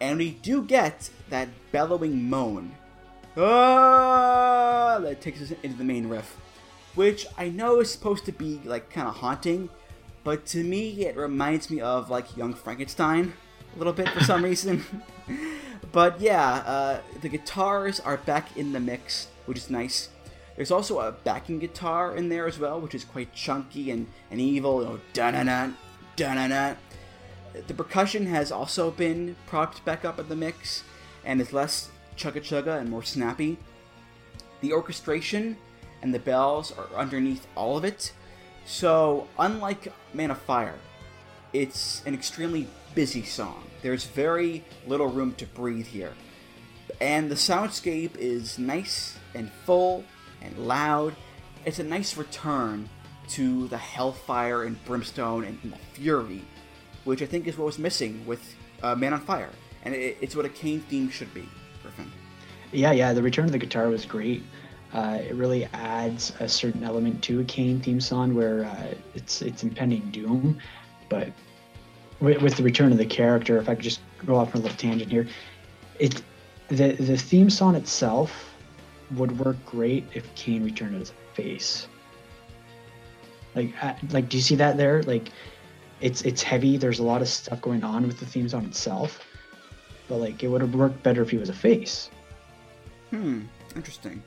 And we do get that bellowing moan. Ah, that takes us into the main riff, which I know is supposed to be like kind of haunting, but to me it reminds me of like Young Frankenstein a little bit for some reason. but yeah, uh, the guitars are back in the mix, which is nice. There's also a backing guitar in there as well, which is quite chunky and, and evil. You know, da-na-na, da-na-na. The percussion has also been propped back up in the mix and is less chugga chugga and more snappy. The orchestration and the bells are underneath all of it. So, unlike Man of Fire, it's an extremely busy song. There's very little room to breathe here. And the soundscape is nice and full and loud. It's a nice return to the hellfire and brimstone and, the fury, which I think is what was missing with uh, Man on Fire. And it, it's what a Kane theme should be, Griffin. Yeah, yeah, the return of the guitar was great. Uh, it really adds a certain element to a Kane theme song where uh, it's it's impending doom, but with, with, the return of the character, if I could just go off on a little tangent here, it the the theme song itself would work great if Kane returned as a face. Like, uh, like, do you see that there? Like, it's it's heavy. There's a lot of stuff going on with the theme song itself, but like, it would have worked better if he was a face. Hmm. Interesting.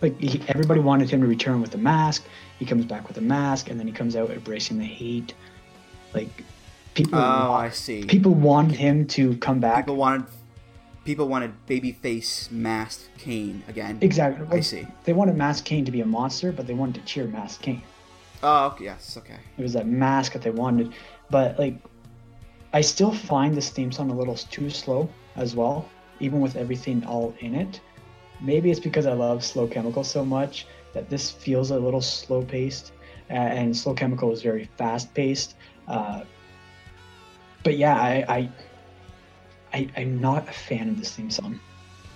Like, he, everybody wanted him to return with a mask. He comes back with a mask, and then he comes out embracing the hate. Like, people. Oh, wa- I see. People wanted him to come back. People wanted people wanted babyface masked Kane again. Exactly. I see. They wanted masked Kane to be a monster, but they wanted to cheer masked Kane. Oh, okay, yes, okay. It was that mask that they wanted. But like, I still find this theme song a little too slow as well, even with everything all in it. Maybe it's because I love Slow Chemical so much that this feels a little slow paced, and Slow Chemical is very fast paced. Uh, but yeah, I, I, I, I'm not a fan of this theme song,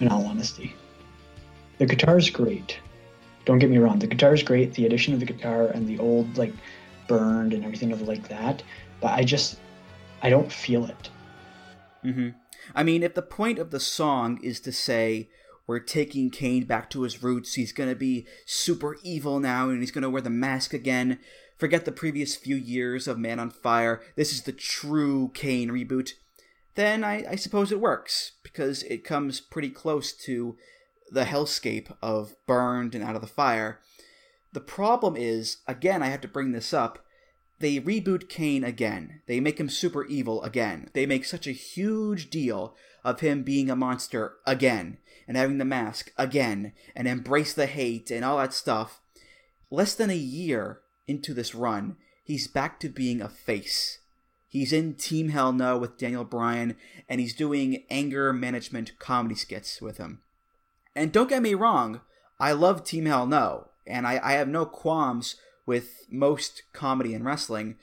in all honesty. The guitar is great. Don't get me wrong, the guitar is great. The addition of the guitar and the old like burned and everything of like that, but I just I don't feel it. hmm I mean, if the point of the song is to say we're taking Kane back to his roots, he's gonna be super evil now, and he's gonna wear the mask again. Forget the previous few years of Man on Fire. This is the true Kane reboot. Then I, I suppose it works because it comes pretty close to the hellscape of burned and out of the fire. The problem is, again, I have to bring this up. They reboot Kane again. They make him super evil again. They make such a huge deal of him being a monster again, and having the mask again, and embrace the hate and all that stuff. Less than a year into this run, he's back to being a face. He's in Team Hell No with Daniel Bryan, and he's doing anger management comedy skits with him. And don't get me wrong, I love Team Hell No, and I, I have no qualms with most comedy and wrestling,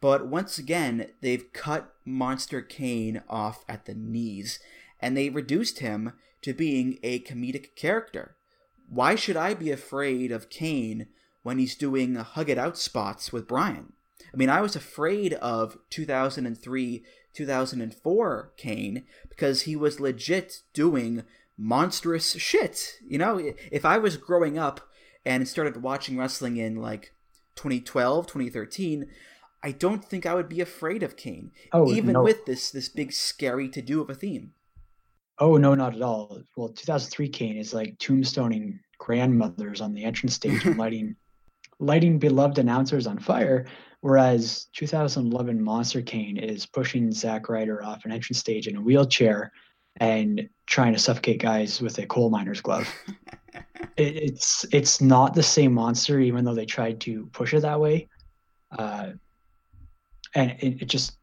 but once again, they've cut Monster Kane off at the knees, and they reduced him to being a comedic character. Why should I be afraid of Kane when he's doing hug it out spots with Bryan. I mean, I was afraid of 2003, 2004 Kane because he was legit doing monstrous shit. You know, if I was growing up and started watching wrestling in like 2012, 2013, I don't think I would be afraid of Kane, Oh, even no. with this this big scary to do of a theme. Oh no, not at all. Well, 2003 Kane is like tombstoning grandmothers on the entrance stage and lighting lighting beloved announcers on fire, whereas 2011 Monster Kane is pushing Zack Ryder off an entrance stage in a wheelchair and trying to suffocate guys with a coal miner's glove. it, it's it's not the same monster, even though they tried to push it that way. Uh, and it, it just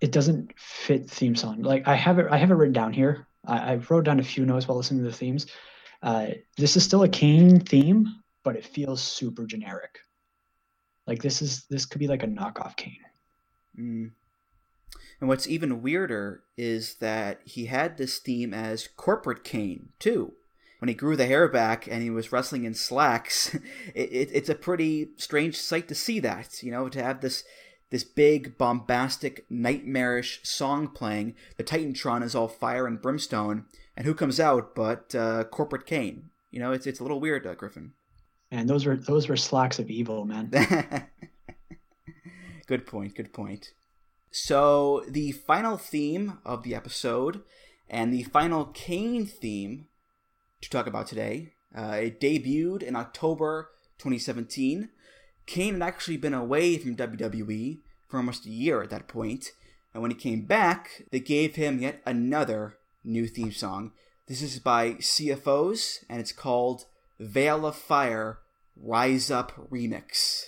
it doesn't fit theme song. Like I have it, I have it written down here. I, I wrote down a few notes while listening to the themes. Uh, this is still a Kane theme, but it feels super generic. Like this is this could be like a knockoff Kane. Mm. And what's even weirder is that he had this theme as corporate Kane too. When he grew the hair back and he was wrestling in slacks, it, it, it's a pretty strange sight to see that. You know, to have this this big bombastic nightmarish song playing. The Titantron is all fire and brimstone, and who comes out but uh, corporate Kane? You know, it's it's a little weird, uh, Griffin. And those were those were slacks of evil, man. good point, good point. So, the final theme of the episode and the final Kane theme to talk about today, uh, it debuted in October 2017. Kane had actually been away from WWE for almost a year at that point, and when he came back, they gave him yet another new theme song. This is by CFO$, and it's called Veil of Fire Rise Up Remix.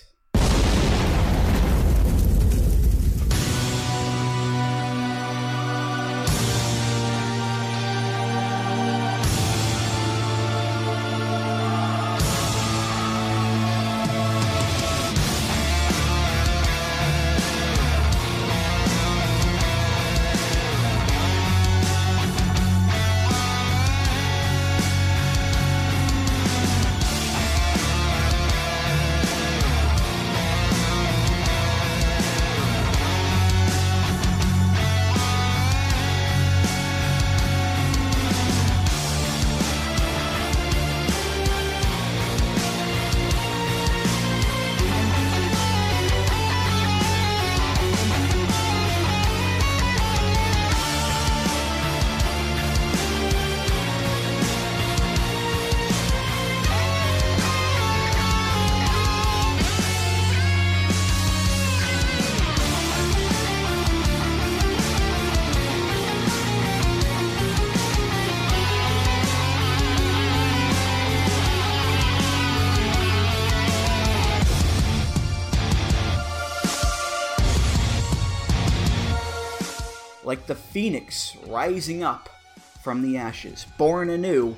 Like the phoenix rising up from the ashes, born anew.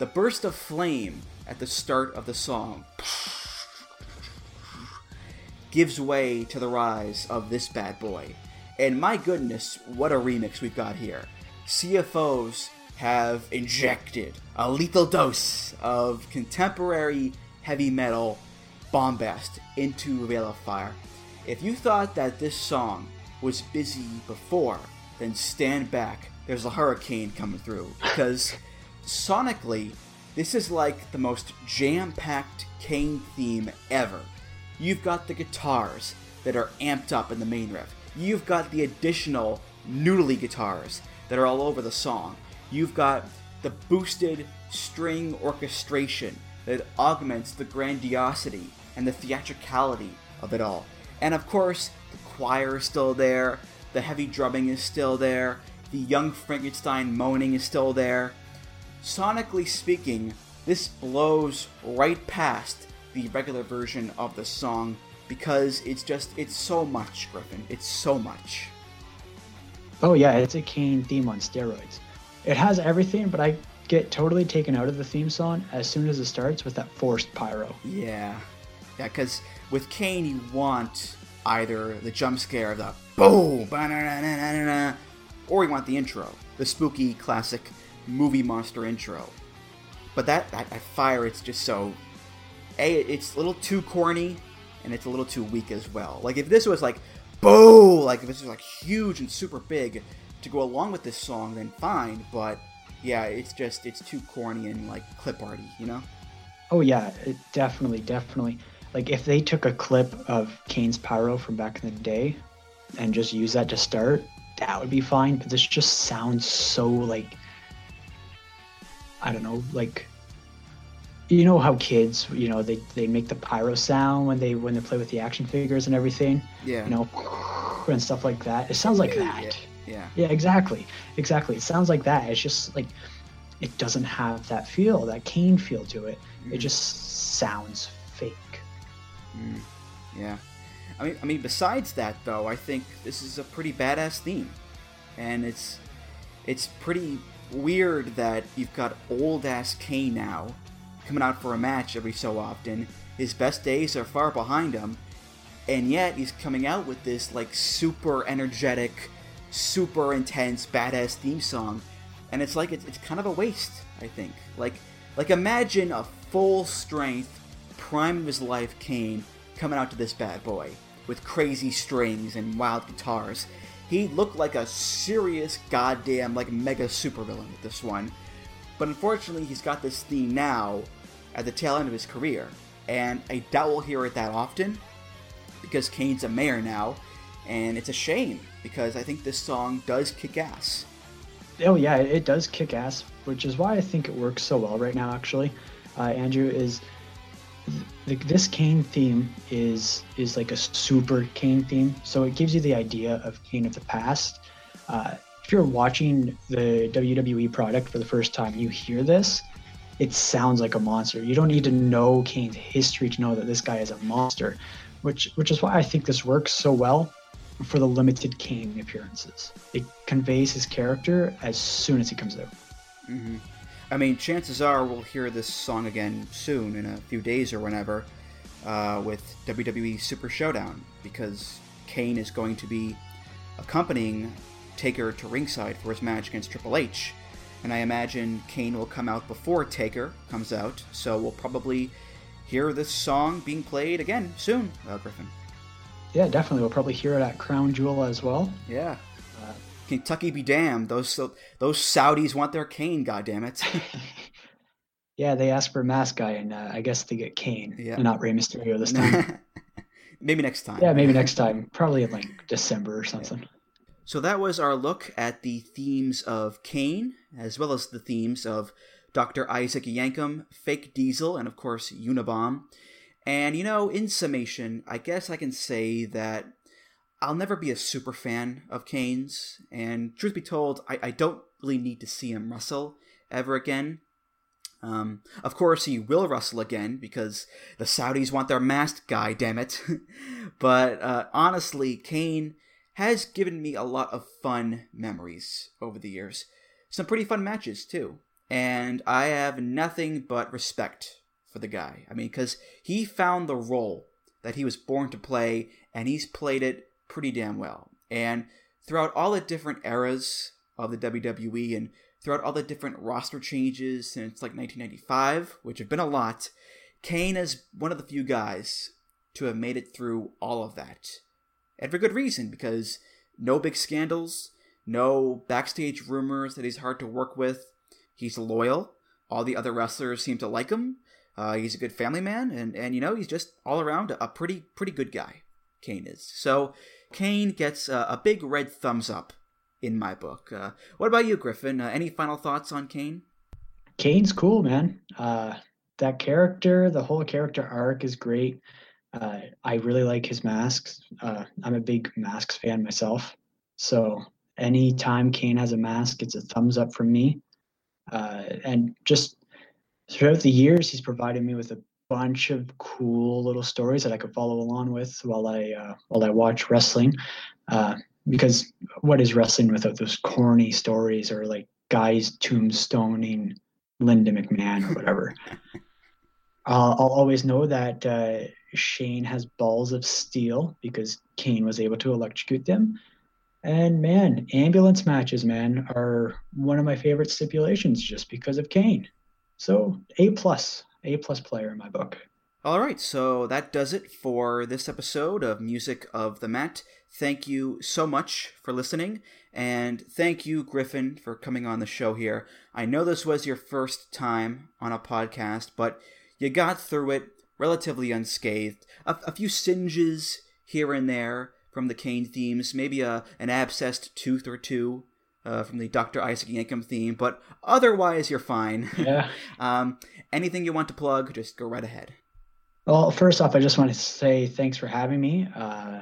The burst of flame at the start of the song gives way to the rise of this bad boy. And my goodness, what a remix we've got here. CFO$ have injected a lethal dose of contemporary heavy metal bombast into Veil of Fire. If you thought that this song was busy before, then stand back. There's a hurricane coming through. Because sonically, this is like the most jam packed Kane theme ever. You've got the guitars that are amped up in the main riff. You've got the additional noodly guitars that are all over the song. You've got the boosted string orchestration that augments the grandiosity and the theatricality of it all. And of course, the choir is still there, the heavy drumming is still there, the young Frankenstein moaning is still there. Sonically speaking, this blows right past the regular version of the song because it's just it's so much Griffin. It's so much. Oh yeah, it's a Kane theme on steroids. It has everything, but I get totally taken out of the theme song as soon as it starts with that forced pyro. Yeah, yeah, because with Kane you want either the jump scare, of the boom, or you want the intro, the spooky classic movie monster intro. But that that, that fire, it's just so a it's a little too corny and it's a little too weak as well. Like if this was like boo, like if this was like huge and super big to go along with this song, then fine. But yeah, it's just it's too corny and like clip arty, you know? Oh yeah, it definitely, definitely. Like if they took a clip of Kane's pyro from back in the day and just use that to start, that would be fine. But this just sounds so like I don't know, like you know how kids, you know, they, they make the pyro sound when they when they play with the action figures and everything. Yeah. You know, and stuff like that. It sounds like that. Yeah. Yeah. Yeah, exactly. Exactly. It sounds like that. It's just like it doesn't have that feel, that Kane feel to it. It mm-hmm. just sounds fake. Mm, yeah. I mean, I mean, besides that, though, I think this is a pretty badass theme, and it's it's pretty weird that you've got old ass Kane now coming out for a match every so often. His best days are far behind him, and yet he's coming out with this like super energetic, super intense, badass theme song, and it's like it's, it's kind of a waste. I think like like imagine a full strength, prime of his life Kane coming out to this bad boy with crazy strings and wild guitars. He looked like a serious goddamn like mega supervillain with this one. But unfortunately, he's got this theme now at the tail end of his career, and I doubt we'll hear it that often because Kane's a mayor now, and it's a shame because I think this song does kick ass. Oh yeah, it does kick ass, which is why I think it works so well right now. Actually, uh, Andrew is th- this Kane theme is is like a super Kane theme, so it gives you the idea of Kane of the past. Uh, if you're watching the WWE product for the first time, you hear this, it sounds like a monster. You don't need to know Kane's history to know that this guy is a monster, which which is why I think this works so well for the limited Kane appearances. It conveys his character as soon as he comes out. hmm I mean, chances are we'll hear this song again soon, in a few days or whenever, uh, with WWE Super Showdown, because Kane is going to be accompanying Taker to ringside for his match against Triple H. And I imagine Kane will come out before Taker comes out, so we'll probably hear this song being played again soon, uh, Griffin. Yeah, definitely. We'll probably hear it at Crown Jewel as well. Yeah. Kentucky be damned. Those those Saudis want their Kane. goddammit. Yeah, they asked for a mask guy, and uh, I guess they get Kane, Yeah. not Rey Mysterio this time. Maybe next time. yeah, maybe next time. Probably in like December or something. So that was our look at the themes of Kane, as well as the themes of Dr. Isaac Yankem, Fake Diesel, and of course Unabomb. And you know, in summation, I guess I can say that I'll never be a super fan of Kane's, and truth be told, I, I don't really need to see him wrestle ever again. Um, of course, he will wrestle again because the Saudis want their masked guy, damn it. but uh, honestly, Kane has given me a lot of fun memories over the years. Some pretty fun matches, too. And I have nothing but respect for the guy. I mean, because he found the role that he was born to play, and he's played it pretty damn well. And throughout all the different eras of the WWE and throughout all the different roster changes since like 1995, which have been a lot, Kane is one of the few guys to have made it through all of that. And for good reason, because no big scandals, no backstage rumors that he's hard to work with. He's loyal. All the other wrestlers seem to like him. Uh, he's a good family man, and, and you know he's just all around a, pretty pretty good guy. Kane is. So Kane gets a, a big red thumbs up in my book. Uh, what about you, Griffin? Uh, any final thoughts on Kane? Kane's cool, man. Uh, that character, the whole character arc is great. Uh, I really like his masks. Uh, I'm a big masks fan myself. So anytime Kane has a mask, it's a thumbs up from me. Uh, and just throughout the years, he's provided me with a bunch of cool little stories that I could follow along with while I uh, while I watch wrestling. Uh, because what is wrestling without those corny stories or like guys tombstoning Linda McMahon or whatever? uh, I'll always know that uh, Shane has balls of steel because Kane was able to electrocute them. And man, ambulance matches, man, are one of my favorite stipulations just because of Kane. So A plus, A plus player in my book. All right, so that does it for this episode of Music of the Mat. Thank you so much for listening, and thank you, Griffin, for coming on the show here. I know this was your first time on a podcast, but you got through it relatively unscathed. A, a few singes here and there from the Kane themes, maybe a an abscessed tooth or two uh, from the Dr. Isaac Yankem theme, but otherwise you're fine. Yeah. um, anything you want to plug, just go right ahead. Well, first off, I just want to say thanks for having me. Uh,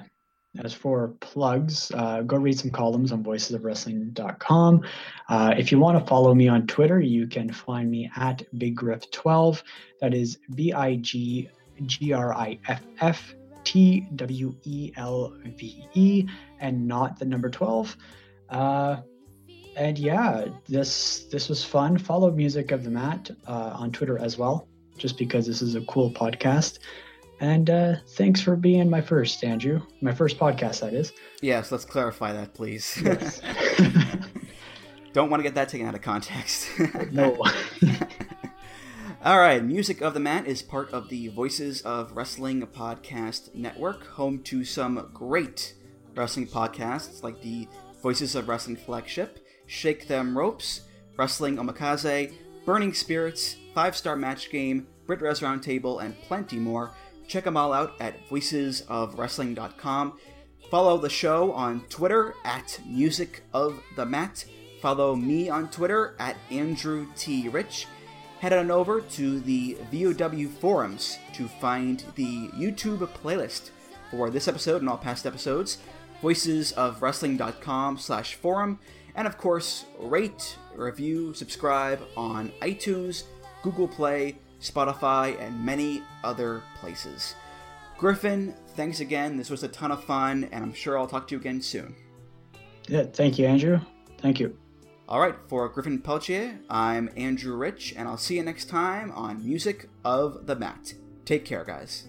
as for plugs, uh, go read some columns on voicesofwrestling.com. Uh, if you want to follow me on Twitter, you can find me at BigGriff12. That is B I G G R I F F T W E L V E, and not the number 12. Uh, and yeah, this this was fun. Follow Music of the Mat uh, on Twitter as well, just because this is a cool podcast. And uh, thanks for being my first, Andrew. My first podcast, that is. Yes, let's clarify that, please. Yes. Don't want to get that taken out of context. no. All right, Music of the Mat is part of the Voices of Wrestling podcast network, home to some great wrestling podcasts like the Voices of Wrestling flagship, Shake Them Ropes, Wrestling Omakase, Burning Spirits, Five Star Match Game, Brit Wres Roundtable, and plenty more. Check them all out at voicesofwrestling.com. Follow the show on Twitter at Music of the Mat. Follow me on Twitter at Andrew T. Rich. Head on over to the VOW forums to find the YouTube playlist for this episode and all past episodes. Voicesofwrestling.com slash forum. And of course, rate, review, subscribe on iTunes, Google Play, Spotify, and many other places. Griffin, thanks again. This was a ton of fun, and I'm sure I'll talk to you again soon. yeah, thank you, Andrew. Thank you. All right, for Griffin Peltier, I'm Andrew Rich, and I'll see you next time on Music of the Mat. Take care, guys.